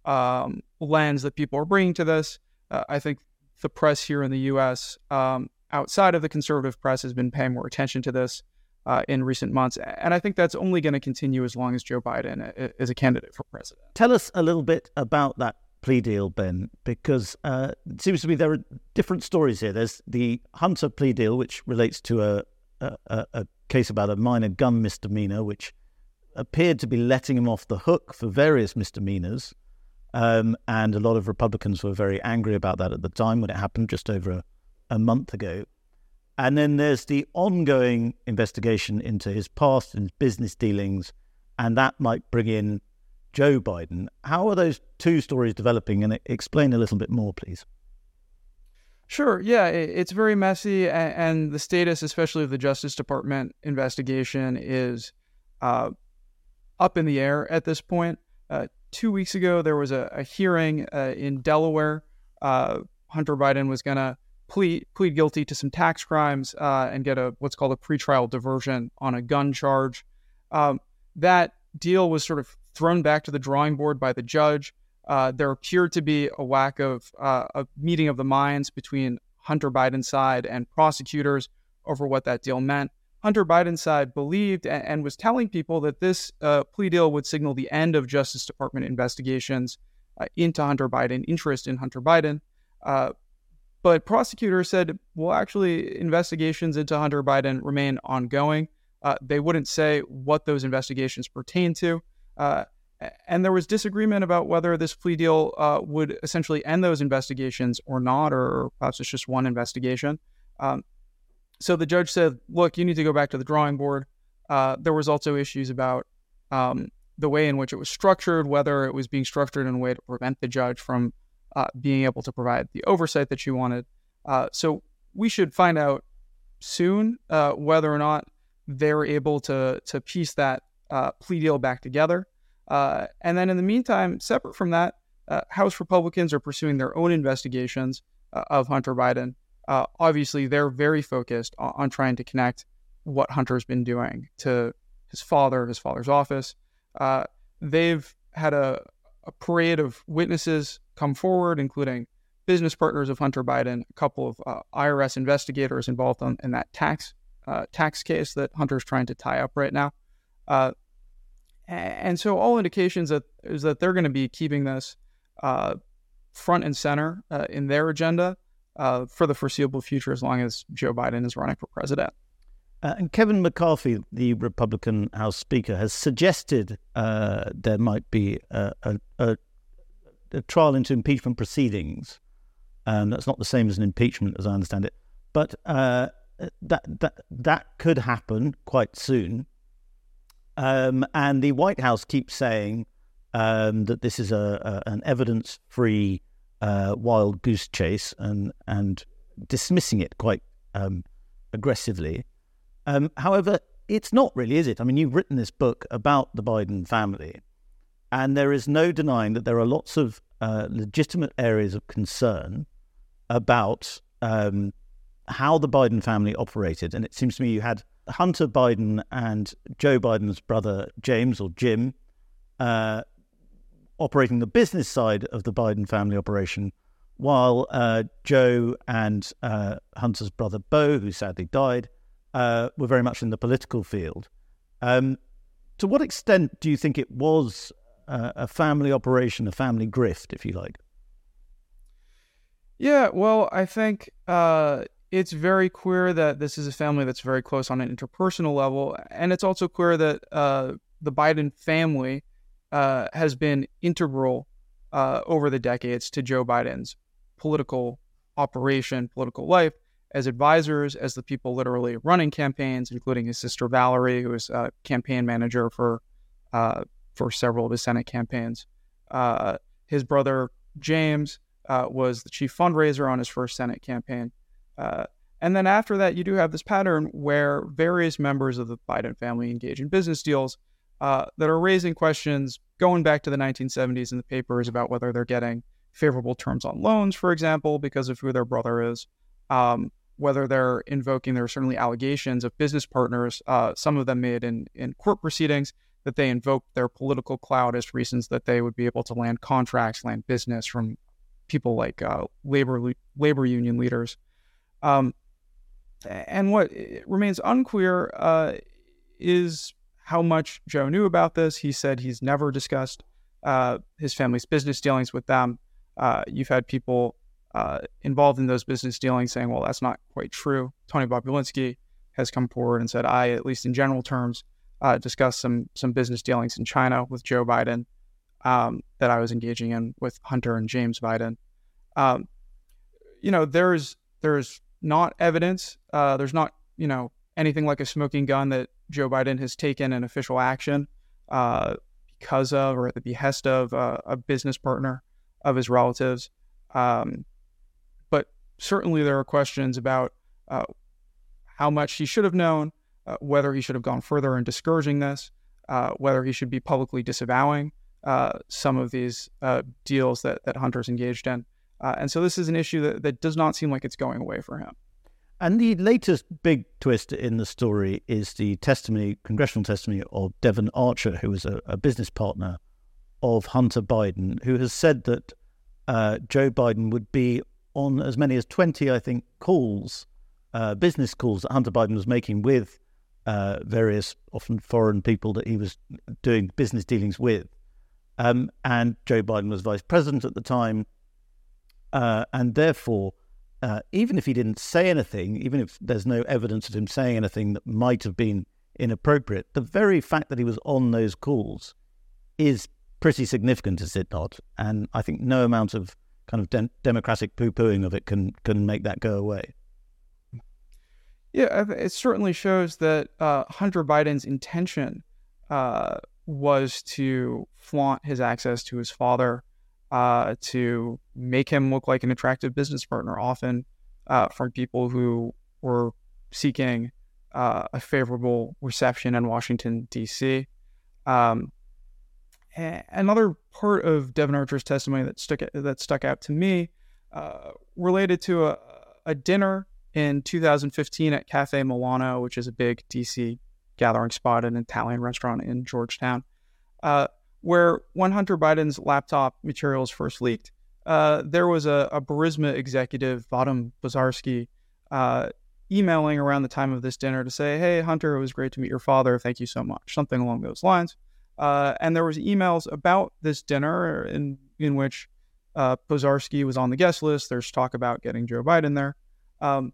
um, lens that people are bringing to this. I think the press here in the U.S., um, outside of the conservative press, has been paying more attention to this uh, in recent months. And I think that's only going to continue as long as Joe Biden is a candidate for president. Tell us a little bit about that plea deal, Ben, because uh, it seems to me there are different stories here. There's the Hunter plea deal, which relates to a, a, a case about a minor gun misdemeanor, which appeared to be letting him off the hook for various misdemeanors. Um, and a lot of Republicans were very angry about that at the time when it happened just over a, a month ago. And then there's the ongoing investigation into his past and business dealings, and that might bring in Joe Biden. How are those two stories developing? And explain a little bit more, please. Sure. Yeah, it's very messy, and the status, especially of the Justice Department investigation, is uh, up in the air at this point. Uh, two weeks ago, there was a, a hearing uh, in Delaware. Uh, Hunter Biden was going to plead plead guilty to some tax crimes uh, and get a what's called a pretrial diversion on a gun charge. Um, that deal was sort of thrown back to the drawing board by the judge. Uh, there appeared to be a lack of uh, a meeting of the minds between Hunter Biden's side and prosecutors over what that deal meant. Hunter Biden's side believed and, and was telling people that this uh, plea deal would signal the end of Justice Department investigations uh, into Hunter Biden, interest in Hunter Biden. Uh, but prosecutors said, well, actually, investigations into Hunter Biden remain ongoing. Uh, they wouldn't say what those investigations pertain to. Uh, and there was disagreement about whether this plea deal uh, would essentially end those investigations or not, or perhaps it's just one investigation. Um, so the judge said, look, you need to go back to the drawing board. Uh, there was also issues about um, the way in which it was structured, whether it was being structured in a way to prevent the judge from uh, being able to provide the oversight that she wanted. Uh, so we should find out soon uh, whether or not they're able to to piece that uh, plea deal back together. Uh, and then in the meantime, separate from that, uh, House Republicans are pursuing their own investigations of Hunter Biden. obviously, they're very focused on, on trying to connect what Hunter's been doing to his father, his father's office. Uh, they've had a, a, parade of witnesses come forward, including business partners of Hunter Biden, a couple of uh, IRS investigators involved on, in that tax uh, tax case that Hunter's trying to tie up right now. Uh, and so, all indications that is that they're going to be keeping this uh, front and center uh, in their agenda for the foreseeable future, as long as Joe Biden is running for president. Uh, and Kevin McCarthy, the Republican House Speaker, has suggested uh, there might be a, a, a, a, trial into impeachment proceedings. Um, that's not the same as an impeachment, as I understand it, but uh, that that that could happen quite soon. Um, and the White House keeps saying um, that this is a, an evidence-free uh, wild goose chase, and and dismissing it quite um, aggressively. Um, however, it's not really, is it? I mean, you've written this book about the Biden family, and there is no denying that there are lots of uh, legitimate areas of concern about um, how the Biden family operated. And it seems to me you had Hunter Biden and Joe Biden's brother James or Jim uh, operating the business side of the Biden family operation, while uh, Joe and uh, Hunter's brother Beau, who sadly died, uh, were very much in the political field. Um, to what extent do you think it was uh, a family operation, a family grift, if you like? Yeah, well, I think uh, it's very clear that this is a family that's very close on an interpersonal level, and it's also clear that uh, the Biden family uh, has been integral uh, over the decades to Joe Biden's political operation, political life as advisors, as the people literally running campaigns, including his sister Valerie, who was a campaign manager for uh, for several of his Senate campaigns. Uh, his brother James uh, was the chief fundraiser on his first Senate campaign. Uh, and then after that, you do have this pattern where various members of the Biden family engage in business deals uh, that are raising questions going back to the 1970s in the papers about whether they're getting favorable terms on loans, for example, because of who their brother is. Um, whether they're invoking, there are certainly allegations of business partners, uh, some of them made in, in court proceedings, that they invoked their political clout as reasons that they would be able to land contracts, land business from people like uh, labor labor union leaders. Um, and what remains unclear uh, is how much Joe knew about this. He said he's never discussed uh, his family's business dealings with them. Uh, you've had people uh, involved in those business dealings saying, well, that's not quite true. Tony Bobulinski has come forward and said, I, at least in general terms, uh, discussed some some business dealings in China with Joe Biden um, that I was engaging in with Hunter and James Biden. Um, you know, there's there's not evidence. Uh, there's not you know anything like a smoking gun that Joe Biden has taken an official action uh, because of or at the behest of uh, a business partner of his relatives. Um, but certainly there are questions about uh, how much he should have known, uh, whether he should have gone further in discouraging this, uh, whether he should be publicly disavowing some of these deals that, that Hunter's engaged in. Uh, and so this is an issue that, that does not seem like it's going away for him. And the latest big twist in the story is the testimony, congressional testimony of Devon Archer, who was a, a business partner of Hunter Biden, who has said that Joe Biden would be on as many as 20, I think, calls, uh, business calls that Hunter Biden was making with uh, various, often foreign people that he was doing business dealings with. Um, and Joe Biden was vice president at the time. Uh, and therefore, uh, even if he didn't say anything, even if there's no evidence of him saying anything that might have been inappropriate, the very fact that he was on those calls is pretty significant, is it not? And I think no amount of kind of de- democratic poo-pooing of it can can make that go away. Yeah, it certainly shows that uh, Hunter Biden's intention uh, was to flaunt his access to his father, uh, to make him look like an attractive business partner, often uh, from people who were seeking uh, a favorable reception in Washington, D.C. Um, another part of Devon Archer's testimony that stuck that stuck out to me uh, related to a, a, dinner in 2015 at Cafe Milano, which is a big DC gathering spot, an Italian restaurant in Georgetown, uh, where when Hunter Biden's laptop materials first leaked, uh, there was a, a, Burisma executive, Vadim Pozharsky, uh, emailing around the time of this dinner to say, "Hey, Hunter, it was great to meet your father. Thank you so much." Something along those lines. Uh, and there was emails about this dinner in in which uh, Pozharsky was on the guest list. There's talk about getting Joe Biden there, um,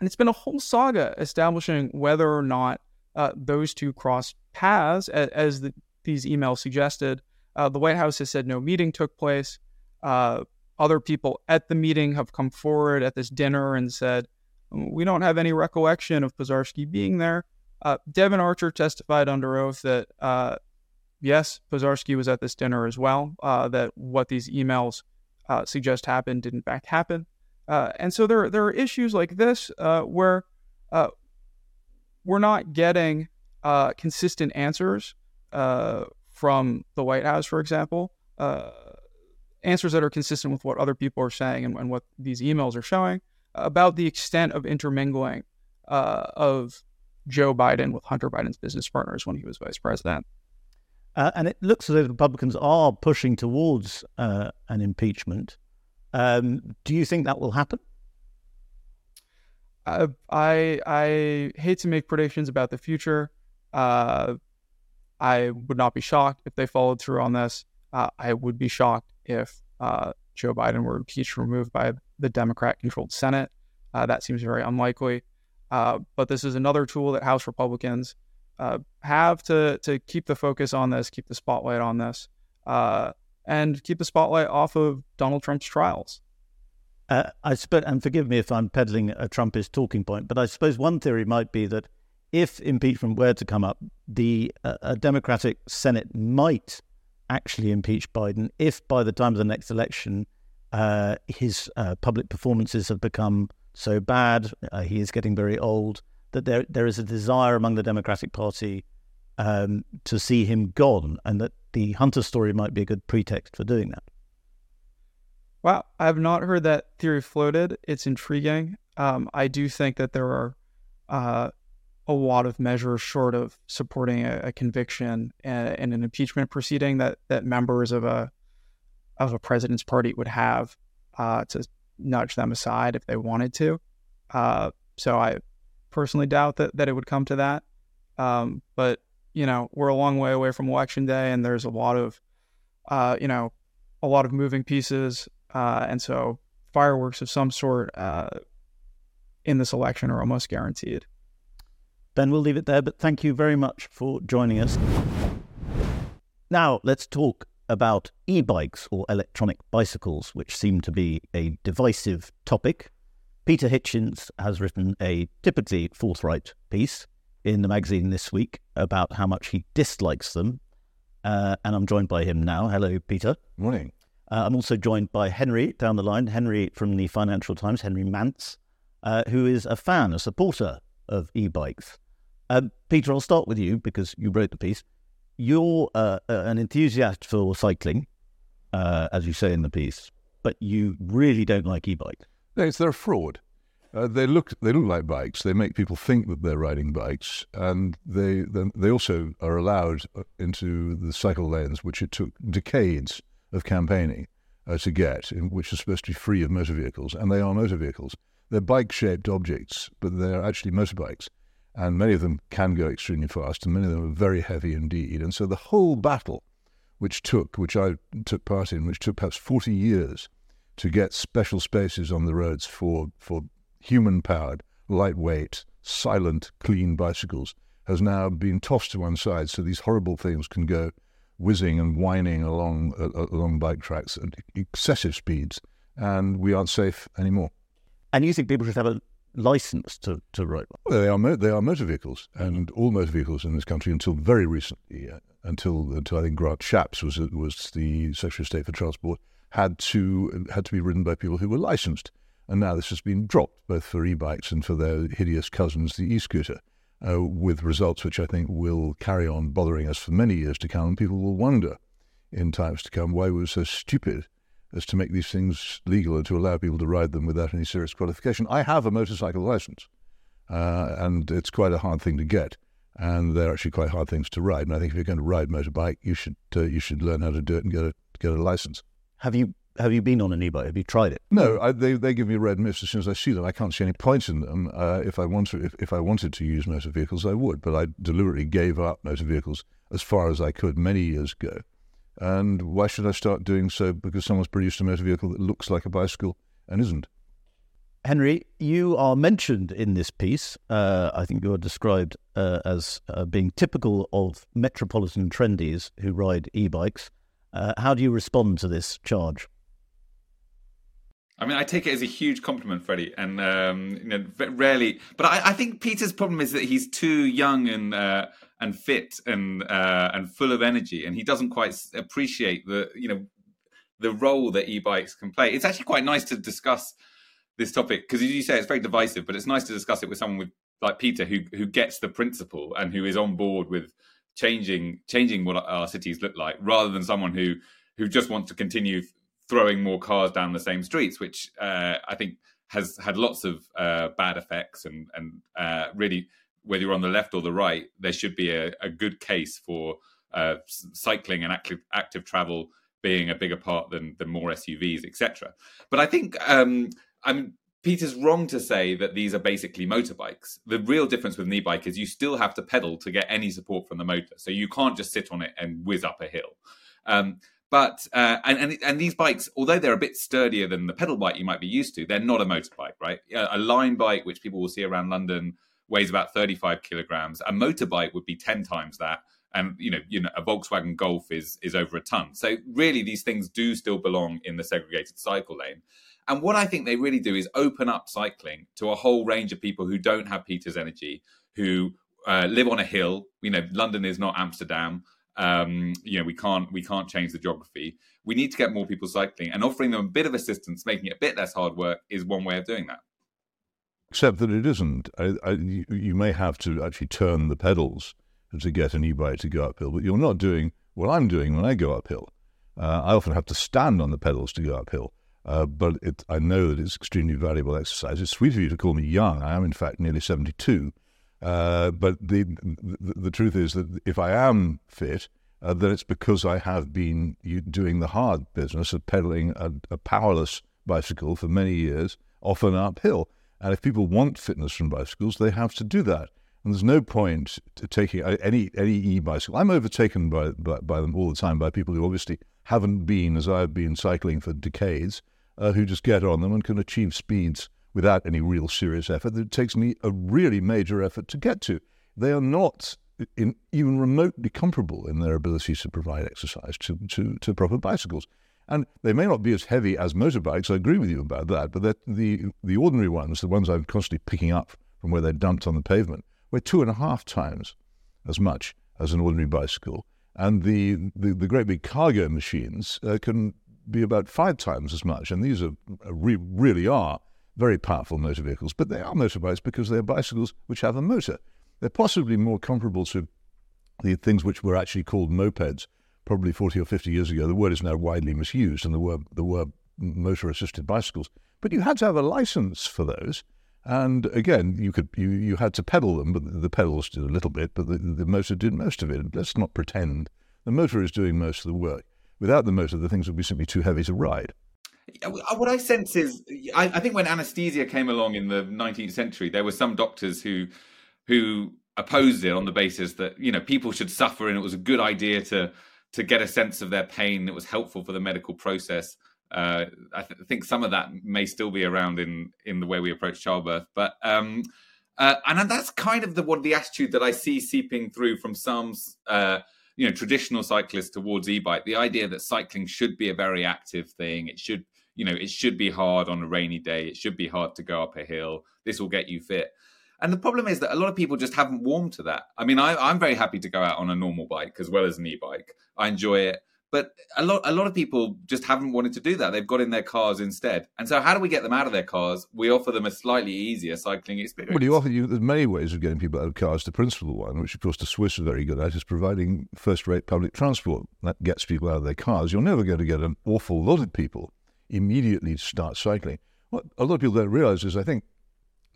and it's been a whole saga establishing whether or not uh, those two cross paths, as, as the, these emails suggested. Uh, the White House has said no meeting took place. Uh, other people at the meeting have come forward at this dinner and said we don't have any recollection of Pozharsky being there. Uh, Devon Archer testified under oath that yes, Pozharsky was at this dinner as well. Uh, that what these emails uh, suggest happened didn't back happen, uh, and so there there are issues like this uh, where uh, we're not getting uh, consistent answers from the White House, for example. answers that are consistent with what other people are saying and, and what these emails are showing about the extent of intermingling of Joe Biden with Hunter Biden's business partners when he was vice president. Uh, and it looks as though the Republicans are pushing towards uh, an impeachment. Um, do you think that will happen? Uh, I I hate to make predictions about the future. Uh, I would not be shocked if they followed through on this. Uh, I would be shocked if uh, Joe Biden were impeached, removed by the Democrat-controlled Senate. that seems very unlikely. but this is another tool that House Republicans uh, have to to keep the focus on this, keep the spotlight on this, uh, and keep the spotlight off of Donald Trump's trials. Uh, I suppose, and forgive me if I'm peddling a Trumpist talking point, but I suppose one theory might be that if impeachment were to come up, the uh, Democratic Senate might actually impeach Biden if by the time of the next election uh, his uh, public performances have become so bad, uh, he is getting very old, that there there is a desire among the Democratic Party um, to see him gone, and that the Hunter story might be a good pretext for doing that. Well, I have not heard that theory floated. It's intriguing. Um, I do think that there are uh, a lot of measures short of supporting a, a conviction and, and, an impeachment proceeding that that members of a of a president's party would have uh, to nudge them aside if they wanted to. Uh, so I personally doubt that, that it would come to that. Um, but, you know, we're a long way away from election day and there's a lot of, uh, you know, a lot of moving pieces. Uh, and so fireworks of some sort uh, in this election are almost guaranteed. Ben, we'll leave it there, but thank you very much for joining us. Now, let's talk about e bikes or electronic bicycles, which seem to be a divisive topic Peter Hitchens has written a typically forthright piece in the magazine this week about how much he dislikes them. Uh, and I'm joined by him now. Hello, Peter. Morning. Uh, I'm also joined by Henry down the line, Henry from the Financial Times, Henry Mance, uh, who is a fan, a supporter of e bikes. Um, Peter, I'll start with you because you wrote the piece. You're uh, an enthusiast for cycling, uh, as you say in the piece, but you really don't like e bikes. No, they're a fraud. Uh, they look they look like bikes. They make people think that they're riding bikes, and they they also are allowed uh, into the cycle lanes, which it took decades of campaigning uh, to get, in, which are supposed to be free of motor vehicles, and they are motor vehicles. They're bike-shaped objects, but they're actually motorbikes, and many of them can go extremely fast, and many of them are very heavy indeed. And so the whole battle, which took, which I took part in, which took perhaps forty years to get special spaces on the roads for, for human powered, lightweight, silent, clean bicycles has now been tossed to one side so these horrible things can go whizzing and whining along uh along bike tracks at excessive speeds, and we aren't safe anymore. And you think people should have a license to, to ride? Well, they are they are motor vehicles, and all motor vehicles in this country until very recently, uh, until until I think Grant Shapps was was the Secretary of State for Transport, had to had to be ridden by people who were licensed, and now this has been dropped both for e-bikes and for their hideous cousins, the e-scooter uh, with results which I think will carry on bothering us for many years to come. People will wonder in times to come why we were so stupid as to make these things legal and to allow people to ride them without any serious qualification. I have a motorcycle license, uh, and it's quite a hard thing to get, and they're actually quite hard things to ride. And I think if you're going to ride a motorbike, you should uh, you should learn how to do it and get a get a license. Have you have you been on an e-bike? Have you tried it? No, I, they they give me a red mist as soon as I see them. I can't see any points in them. Uh, if I want to, if, if I wanted to use motor vehicles, I would. But I deliberately gave up motor vehicles as far as I could many years ago. And why should I start doing so because someone's produced a motor vehicle that looks like a bicycle and isn't? Henry, you are mentioned in this piece. Uh, I think you are described uh, as uh, being typical of metropolitan trendies who ride e-bikes. Uh, how do you respond to this charge? I mean, I take it as a huge compliment, Freddy, and um, you know, rarely. But I, I, think Peter's problem is that he's too young and uh, and fit and uh, and full of energy, and he doesn't quite appreciate the you know the role that e-bikes can play. It's actually quite nice to discuss this topic because, as you say, it's very divisive, but it's nice to discuss it with someone with like Peter who who gets the principle and who is on board with changing changing what our cities look like, rather than someone who who just wants to continue throwing more cars down the same streets, which uh, I think has had lots of uh, bad effects. And, and uh, really, whether you're on the left or the right, there should be a, a good case for uh, cycling and active, active travel being a bigger part than, than more SUVs, etc. But I think um, I'm Peter's wrong to say that these are basically motorbikes. The real difference with an e-bike is you still have to pedal to get any support from the motor, so you can't just sit on it and whiz up a hill. Um, but uh, and, and and these bikes, although they're a bit sturdier than the pedal bike you might be used to, they're not a motorbike, right? A Lime bike, which people will see around London, weighs about 35 kilograms. A motorbike would be 10 times that, and you know, you know, a Volkswagen Golf is is over a ton. So really, these things do still belong in the segregated cycle lane. And what I think they really do is open up cycling to a whole range of people who don't have Peter's energy, who uh, live on a hill. You know, London is not Amsterdam um, you know we can't we can't change the geography we need to get more people cycling and offering them a bit of assistance making it a bit less hard work is one way of doing that except that it isn't I, I, you may have to actually turn the pedals to get an e-bike to go uphill but you're not doing what i'm doing when i go uphill uh, i often have to stand on the pedals to go uphill uh, but it, I know that it's extremely valuable exercise. It's sweet of you to call me young. I am, in fact, nearly 72. Uh, but the, the, the truth is that if I am fit, uh, then it's because I have been doing the hard business of pedaling a, a, powerless bicycle for many years, often uphill. And if people want fitness from bicycles, they have to do that. And there's no point taking any any e-bicycle. I'm overtaken by, by, by them all the time by people who obviously haven't been, as I've been, cycling for decades, uh, who just get on them and can achieve speeds without any real serious effort that it takes me a really major effort to get to. They are not in, even remotely comparable in their ability to provide exercise to, to, to proper bicycles. And they may not be as heavy as motorbikes, I agree with you about that, but the, the ordinary ones, the ones I'm constantly picking up from where they're dumped on the pavement, weigh two and a half times as much as an ordinary bicycle. And the, the, the great big cargo machines uh, can be about five times as much. And these are re- really are very powerful motor vehicles, but they are motorbikes because they're bicycles which have a motor. They're possibly more comparable to the things which were actually called mopeds probably 40 or 50 years ago. The word is now widely misused, and the word, the word motor assisted bicycles. But you had to have a license for those. And again, you could you, you had to pedal them, but the, pedals did a little bit, but the, the motor did most of it. Let's not pretend the motor is doing most of the work. Without the motor, the things would be simply too heavy to ride. Uh, what I sense is, I, I, think when anesthesia came along in the 19th century, there were some doctors who who opposed it on the basis that you know people should suffer and it was a good idea to to get a sense of their pain. It was helpful for the medical process. Uh, I th- think some of that may still be around in in the way we approach childbirth, but um, uh, and that's kind of the what the attitude that I see seeping through from some uh, you know traditional cyclists towards e-bike. The idea that cycling should be a very active thing. It should you know it should be hard on a rainy day. It should be hard to go up a hill. This will get you fit. And the problem is that a lot of people just haven't warmed to that. I mean, I, I'm very happy to go out on a normal bike as well as an e-bike. I enjoy it but a lot, a lot of people just haven't wanted to do that. They've got in their cars instead. And so, how do we get them out of their cars? We offer them a slightly easier cycling experience. Well, you offer you. There's many ways of getting people out of cars. The principal one, which of course the Swiss are very good at, is providing first-rate public transport that gets people out of their cars. You're never going to get an awful lot of people immediately to start cycling. What a lot of people don't realise is, I think,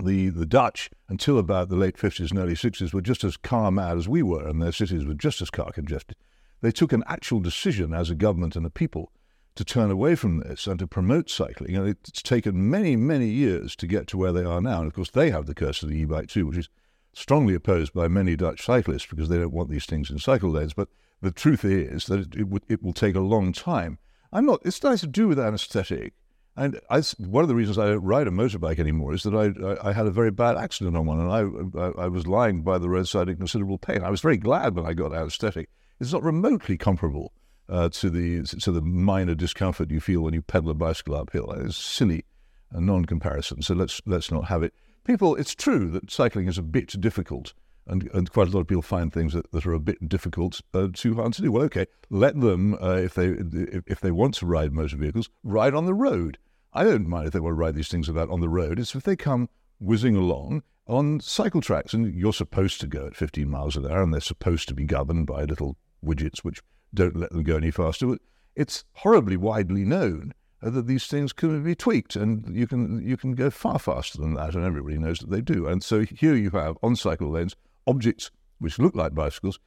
the, the Dutch, until about the late 50s and early 60s, were just as car mad as we were, and their cities were just as car congested. They took an actual decision as a government and a people to turn away from this and to promote cycling. And it's taken many, many years to get to where they are now. And of course, they have the curse of the e bike too, which is strongly opposed by many Dutch cyclists because they don't want these things in cycle lanes. But the truth is that it, it, it will take a long time. I'm not, it's nice to do with anesthetic. And I, one of the reasons I don't ride a motorbike anymore is that I, I, I had a very bad accident on one, and I, I, was lying by the roadside in considerable pain. I was very glad when I got anesthetic it's not remotely comparable uh, to the to the minor discomfort you feel when you pedal a bicycle uphill. It's silly, a non-comparison. So let's let's not have it. People, it's true that cycling is a bit difficult, and, and quite a lot of people find things that, that are a bit difficult uh, too hard to do. Well, okay, let them uh, if they if, if they want to ride motor vehicles, ride on the road. I don't mind if they want to ride these things about on the road. It's if they come whizzing along on cycle tracks, and you're supposed to go at 15 miles an hour, and they're supposed to be governed by little widgets which don't let them go any faster. It's horribly widely known that these things can be tweaked, and you can you can go far faster than that, and everybody knows that they do. And so here you have on cycle lanes objects which look like bicycles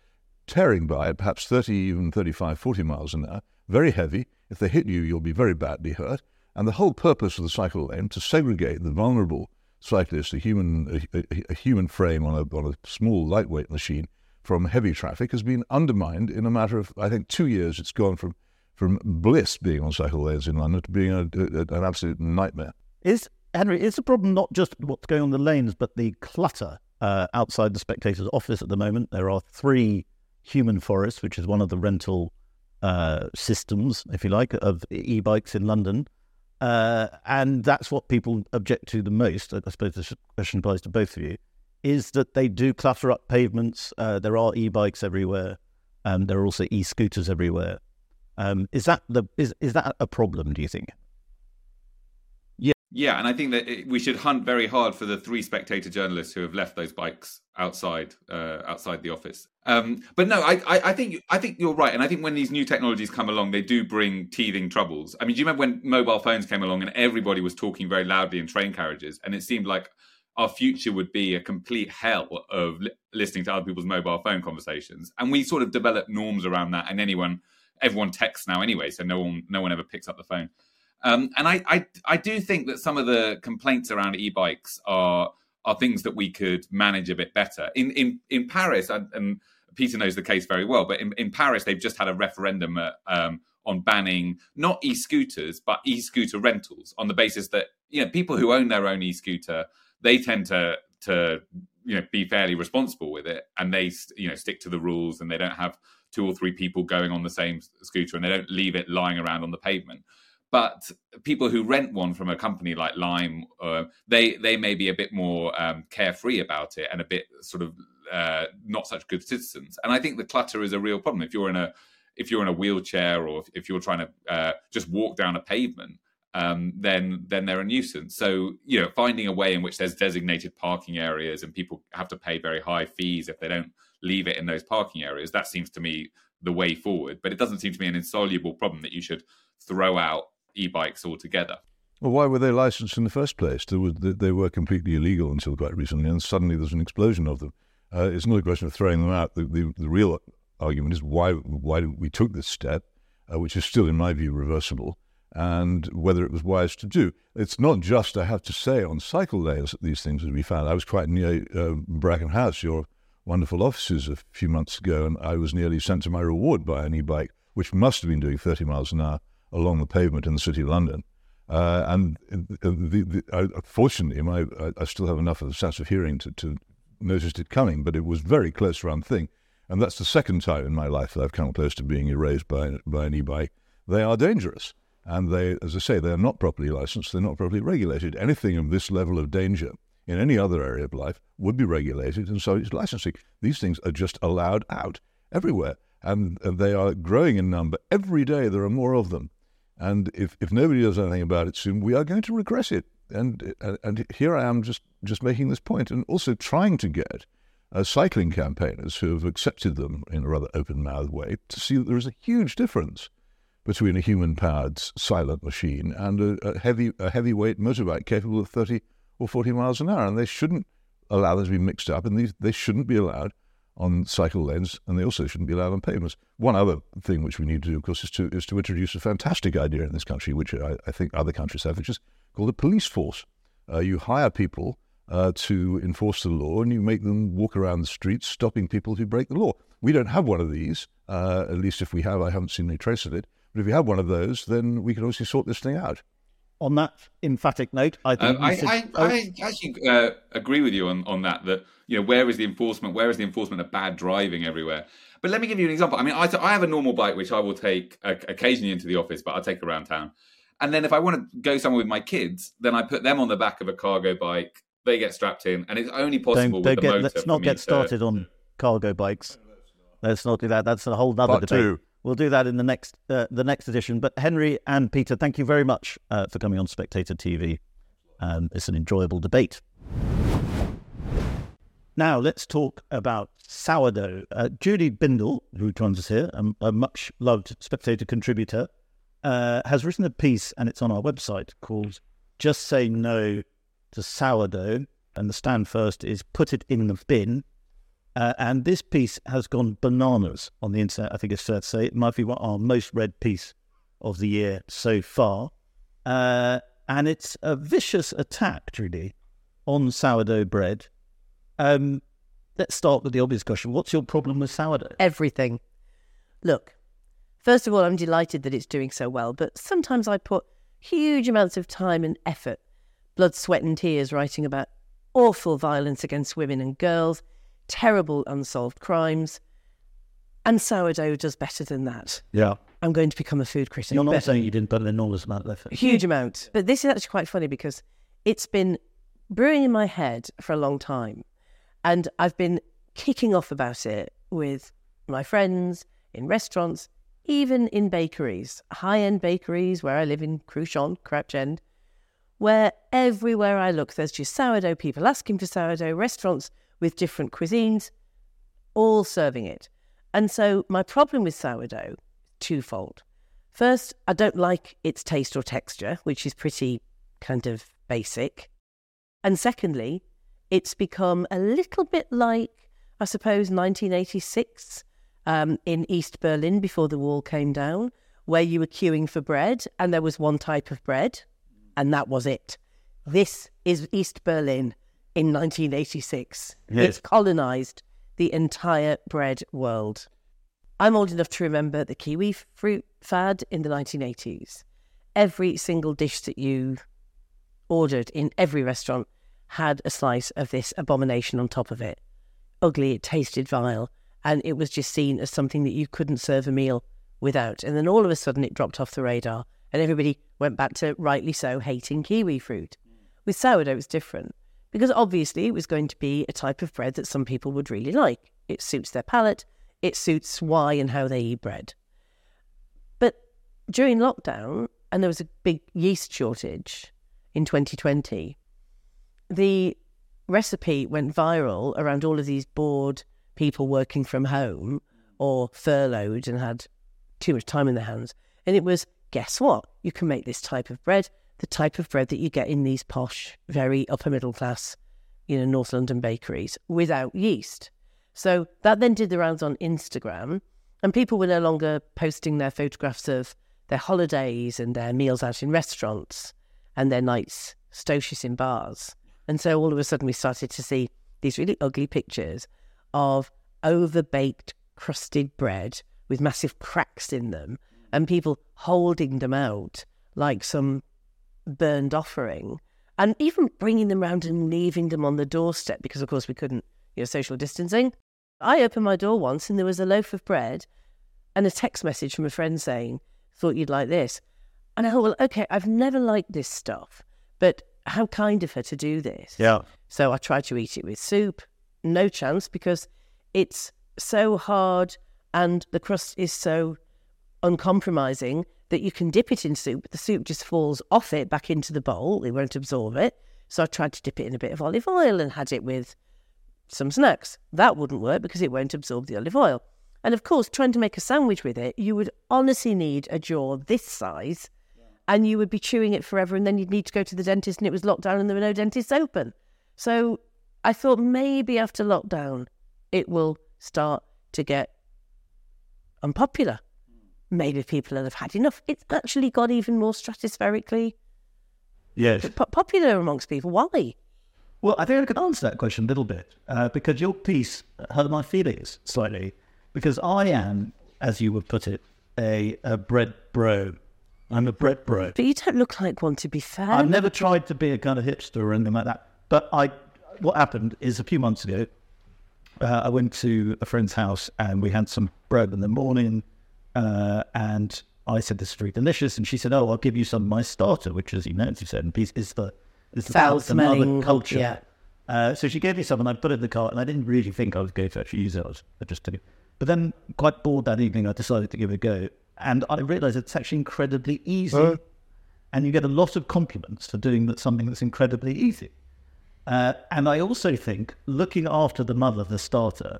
tearing by at perhaps 30, even 35, 40 miles an hour, very heavy. If they hit you, you'll be very badly hurt. And the whole purpose of the cycle lane to segregate the vulnerable cyclist, a human a, a, human frame on a on a small lightweight machine, from heavy traffic has been undermined in a matter of, I think, two years. It's gone from from bliss being on cycle lanes in London to being a, a, an absolute nightmare. Is Henry? Is the problem not just what's going on the lanes, but the clutter uh, outside the spectator's office at the moment? There are three Human Forests, which is one of the rental uh, systems, if you like, of e-bikes in London. Uh, and that's what people object to the most. I suppose this question applies to both of you is that they do clutter up pavements. Uh, there are e-bikes everywhere. Um, there are also e-scooters everywhere. Um, is that the is is that a problem? Do you think? Yeah, and I think that it, we should hunt very hard for the three spectator journalists who have left those bikes outside uh, outside the office. Um, but no, I, I, I think I think you're right, and I think when these new technologies come along, they do bring teething troubles. I mean, do you remember when mobile phones came along and everybody was talking very loudly in train carriages, and it seemed like our future would be a complete hell of li- listening to other people's mobile phone conversations. And we sort of develop norms around that. And anyone, everyone texts now anyway, so no one, no one ever picks up the phone. Um, and I, I, I do think that some of the complaints around e-bikes are are things that we could manage a bit better. In in in Paris, and, Peter knows the case very well, but in, in Paris they've just had a referendum uh, um, on banning not e-scooters but e-scooter rentals on the basis that you know people who own their own e-scooter they tend to to you know be fairly responsible with it, and they you know stick to the rules, and they don't have two or three people going on the same scooter, and they don't leave it lying around on the pavement. But people who rent one from a company like Lime, uh, they they may be a bit more um, carefree about it and a bit sort of uh, not such good citizens. And I think the clutter is a real problem. If you're in a if you're in a wheelchair or if, if you're trying to uh, just walk down a pavement, um, then then they're a nuisance. So you know, finding a way in which there's designated parking areas and people have to pay very high fees if they don't leave it in those parking areas. That seems to me the way forward. But it doesn't seem to me an insoluble problem that you should throw out e-bikes altogether. Well, why were they licensed in the first place? They were, they were completely illegal until quite recently, and suddenly there's an explosion of them. Uh, it's not a question of throwing them out. The, the, the real argument is why why we took this step, uh, which is still, in my view, reversible and whether it was wise to do. It's not just, I have to say, on cycle lanes that these things would be found. I was quite near uh, Brackenhouse, House, your wonderful offices, a few months ago, and I was nearly sent to my reward by an e bike, which must have been doing 30 miles an hour along the pavement in the city of London. Uh, and the, the, I, fortunately, my, I, I, still have enough of the sense of hearing to, to notice it coming, but it was very close round thing. And that's the second time in my life that I've come close to being erased by, by an e-bike. They are dangerous. And they, as I say, they're not properly licensed, they're not properly regulated. Anything of this level of danger in any other area of life would be regulated, and so it's licensing. These things are just allowed out everywhere, and, and they are growing in number. Every day there are more of them. And if, if nobody does anything about it soon, we are going to regress it. And, and, here I am just, just making this point and also trying to get uh, cycling campaigners who have accepted them in a rather open mouthed way to see that there is a huge difference between a human powered silent machine and a, a, heavy, a heavyweight motorbike capable of 30 or 40 miles an hour. And they shouldn't allow them to be mixed up, and these, they shouldn't be allowed on cycle lanes, and they also shouldn't be allowed on pavements. One other thing which we need to do, of course, is to is to introduce a fantastic idea in this country, which I, I think other countries have, which is called a police force. Uh, you hire people uh, to enforce the law, and you make them walk around the streets, stopping people who break the law. We don't have one of these. Uh, at least if we have, I haven't seen any trace of it. But if we have one of those, then we can obviously sort this thing out. On that emphatic note, I think um, I, should... I, oh. I, actually uh, agree with you on, on that. That you know, where is the enforcement? Where is the enforcement of bad driving everywhere? But let me give you an example. I mean, I, I have a normal bike which I will take uh, occasionally into the office, but I take around town. And then if I want to go somewhere with my kids, then I put them on the back of a cargo bike. They get strapped in, and it's only possible don't, don't get, Let's not get started on cargo bikes. Let's not do that. That's a whole other debate. Two. We'll do that in the next uh, the next edition. But Henry and Peter, thank you very much uh, for coming on Spectator TV. Um, it's an enjoyable debate. Now let's talk about sourdough. Uh, Julie Bindel, who joins us here, a, a much loved Spectator contributor, uh, has written a piece, and it's on our website called "Just Say No to Sourdough." And the stand first is "Put it in the bin." Uh, and this piece has gone bananas on the internet. I think it's fair to say it might be our most read piece of the year so far. Uh, and it's a vicious attack, Julie, on sourdough bread um, let's start with the obvious question. What's your problem with sourdough? Everything. Look, first of all, I'm delighted that it's doing so well, but sometimes I put huge amounts of time and effort, blood, sweat, and tears writing about awful violence against women and girls, terrible unsolved crimes. And sourdough does better than that. Yeah. I'm going to become a food critic. You're not saying you didn't put an enormous amount of effort. Huge amount. But this is actually quite funny because it's been brewing in my head for a long time. And I've been kicking off about it with my friends in restaurants, even in bakeries, high end bakeries where I live in Cruchon, Crouch End, where everywhere I look, there's just sourdough people asking for sourdough, restaurants with different cuisines, all serving it. And so my problem with sourdough, twofold. First, I don't like its taste or texture, which is pretty kind of basic. And secondly, it's become a little bit like, I suppose, 1986 um, in East Berlin before the wall came down, where you were queuing for bread and there was one type of bread, and that was it. This is East Berlin in 1986. Yes. It's colonized the entire bread world. I'm old enough to remember the kiwi fruit fad in the 1980s. Every single dish that you ordered in every restaurant had a slice of this abomination on top of it. Ugly, it tasted vile, and it was just seen as something that you couldn't serve a meal without. And then all of a sudden it dropped off the radar, and everybody went back to, rightly so, hating kiwi fruit. With sourdough, it's different because obviously it was going to be a type of bread that some people would really like. It suits their palate, it suits why and how they eat bread. But during lockdown, and there was a big yeast shortage in 2020, the recipe went viral around all of these bored people working from home or furloughed and had too much time in their hands. And it was, guess what? You can make this type of bread, the type of bread that you get in these posh, very upper middle class, you know, North London bakeries without yeast. So that then did the rounds on Instagram, and people were no longer posting their photographs of their holidays and their meals out in restaurants and their nights stoches in bars. And so all of a sudden we started to see these really ugly pictures of overbaked, crusted bread with massive cracks in them and people holding them out like some burned offering, and even bringing them round and leaving them on the doorstep because, of course, we couldn't, you know, social distancing. I opened my door once and there was a loaf of bread and a text message from a friend saying, "Thought you'd like this," and I thought, well, okay, I've never liked this stuff, but how kind of her to do this. Yeah. So I tried to eat it with soup. No chance because it's so hard and the crust is so uncompromising that you can dip it in soup. but The soup just falls off it back into the bowl. It won't absorb it. So I tried to dip it in a bit of olive oil and had it with some snacks. That wouldn't work because it won't absorb the olive oil. And of course, trying to make a sandwich with it, you would honestly need a jaw this size and you would be chewing it forever. And then you'd need to go to the dentist and it was locked down and there were no dentists open. So I thought maybe after lockdown, it will start to get unpopular. Maybe people will have had enough. It's actually got even more stratospherically Yes. po- popular amongst people. Why? Well, I think I could answer that question a little bit uh, because your piece hurt my feelings slightly. Because I am, as you would put it, a, a bread bro. I'm a bread bro. But you don't look like one, to be fair. I've never tried to be a kind of hipster or anything like that. But I, what happened is a few months ago, uh, I went to a friend's house and we had some bread in the morning, uh, and I said this is very delicious, and she said, "Oh, I'll give you some of my starter, which, as you know, as you said, is is the is the Foul the mother smelling, culture." yeah. Uh, so she gave me some, and I put it in the cart, and I didn't really think I was going to actually use it. I, was, I just took it. But then, quite bored that evening, I decided to give it a go, and I realised it's actually incredibly easy, and you get a lot of compliments for doing that something that's incredibly easy. Uh, and I also think looking after the mother, the starter,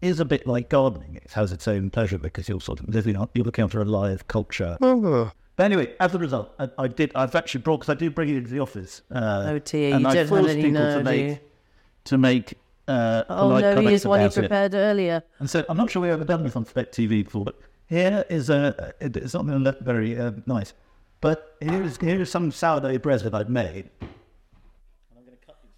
is a bit like gardening. It has its own pleasure because you're sort of living on, you're looking after a live culture. But anyway, as a result, I, I did. I've actually brought because I do bring it into the office. Uh, Oh dear, and you I don't have forced people now, to make to make. Uh, Oh no, here's one you about it. prepared earlier. And so I'm not sure we've ever done this on Spec TV before, but here is a it's not going to look very uh, nice. But here is here is some sourdough bread that I've made.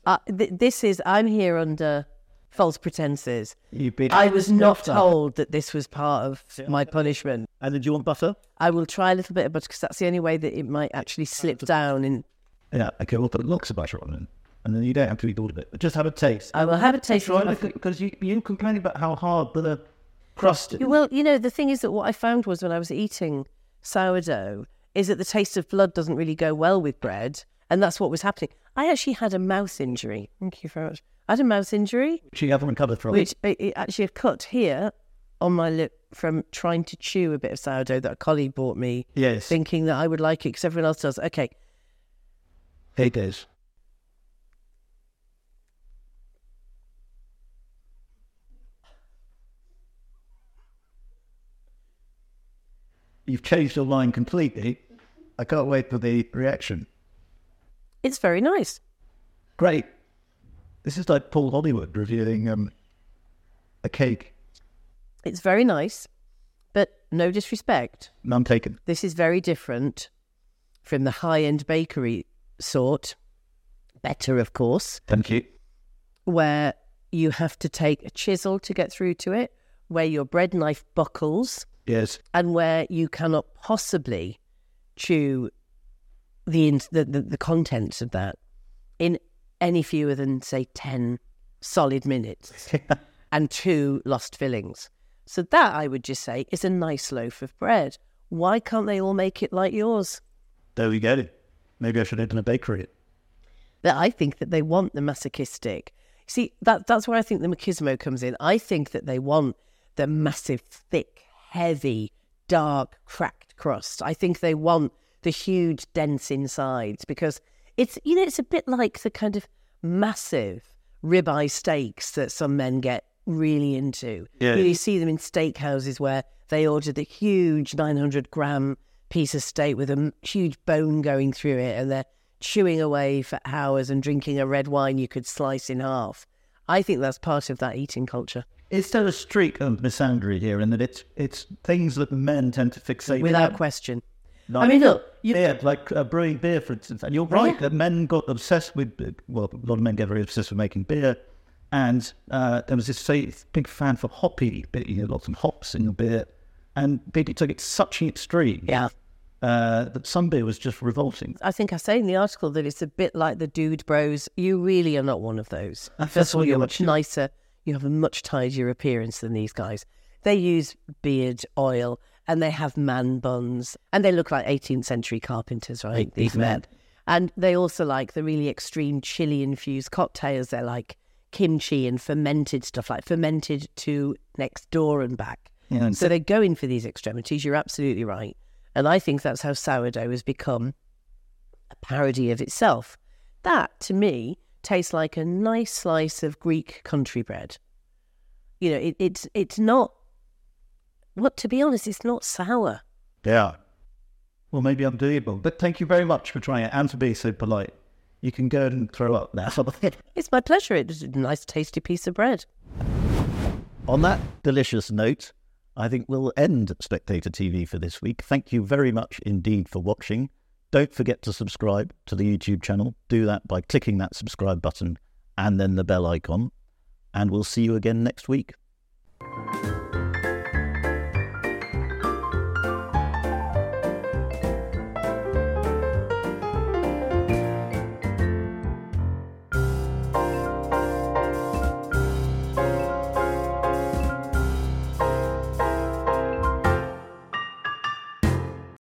Uh, th- this is I'm here under false pretenses. You've been I was not stuffed up. told that this was part of my punishment. And then do you want butter? I will try a little bit of butter because that's the only way that it might actually slip down. And Yeah, okay, we'll put lots of butter on it. And then you don't have to eat all of it, but just have a taste. I will have a taste. Try because you you complain about how hard the crust is. Well, you know, the thing is that what I found was when I was eating sourdough is that the taste of blood doesn't really go well with bread, and that's what was happening. I actually had a mouth injury. Thank you very much. I had a mouth injury, Which you haven't recovered from. which it, it actually a cut here on my lip from trying to chew a bit of sourdough that a colleague bought me, yes, thinking that I would like it because everyone else does. Okay, it is. You've changed your line completely. I can't wait for the reaction. it's very nice. Great. This is like Paul Hollywood reviewing um, a cake. It's very nice, but no disrespect. None taken. This is very different from the high end bakery sort. Better, of course, Thank you. where you have to take a chisel to get through to it, where your bread knife buckles, Yes. and where you cannot possibly chew the, the, the, the contents of that in any fewer than, say, 10 solid minutes and two lost fillings. So, that I would just say is a nice loaf of bread. Why can't they all make it like yours? There we go. Maybe I should open a bakery. that I think that they want the masochistic. See, that that's where I think the machismo comes in. I think that they want the massive, thick, heavy, dark, cracked crust. I think they want the huge, dense insides because it's you know it's a bit like the kind of massive ribeye steaks that some men get really into. Yeah. You, know, you see them in steakhouses where they order the huge 900 gram piece of steak with a huge bone going through it and they're chewing away for hours and drinking a red wine you could slice in half. I think that's part of that eating culture. Is there a streak of misandry here in that it's it's things that men tend to fixate Without on? question. Like I mean, look, you- beer, like uh, brewing beer, for instance. And you're right Yeah. that men got obsessed with, uh, well, a lot of men get very obsessed with making beer. And uh, there was this big fan for hoppy, you know, lots of hops in your beer. and people took it such an extreme. Yeah. Uh, that some beer was just revolting. I think I say in the article that it's a bit like the dude bros. You really are not one of those. That's First of all, you're much like. nicer. You have a much tidier appearance than these guys. They use beard oil and they have man buns and they look like 18th century carpenters, right? These men. men. And they also like the really extreme chili infused cocktails. They're like kimchi and fermented stuff, like fermented to next door and back. Yeah, and So they're going for these extremities. You're absolutely right. And I think that's how sourdough has become a parody of itself. That, to me, tastes like a nice slice of Greek country bread. You know, it, it's it's not. What to be honest, it's not sour. Yeah. Well, maybe I'm wrong, but thank you very much for trying it and for being so polite. You can go and throw up now. It's my pleasure. It's a nice, tasty piece of bread. On that delicious note, I think we'll end Spectator TV for this week. Thank you very much indeed for watching. Don't forget to subscribe to the YouTube channel. Do that by clicking that subscribe button and then the bell icon. And we'll see you again next week.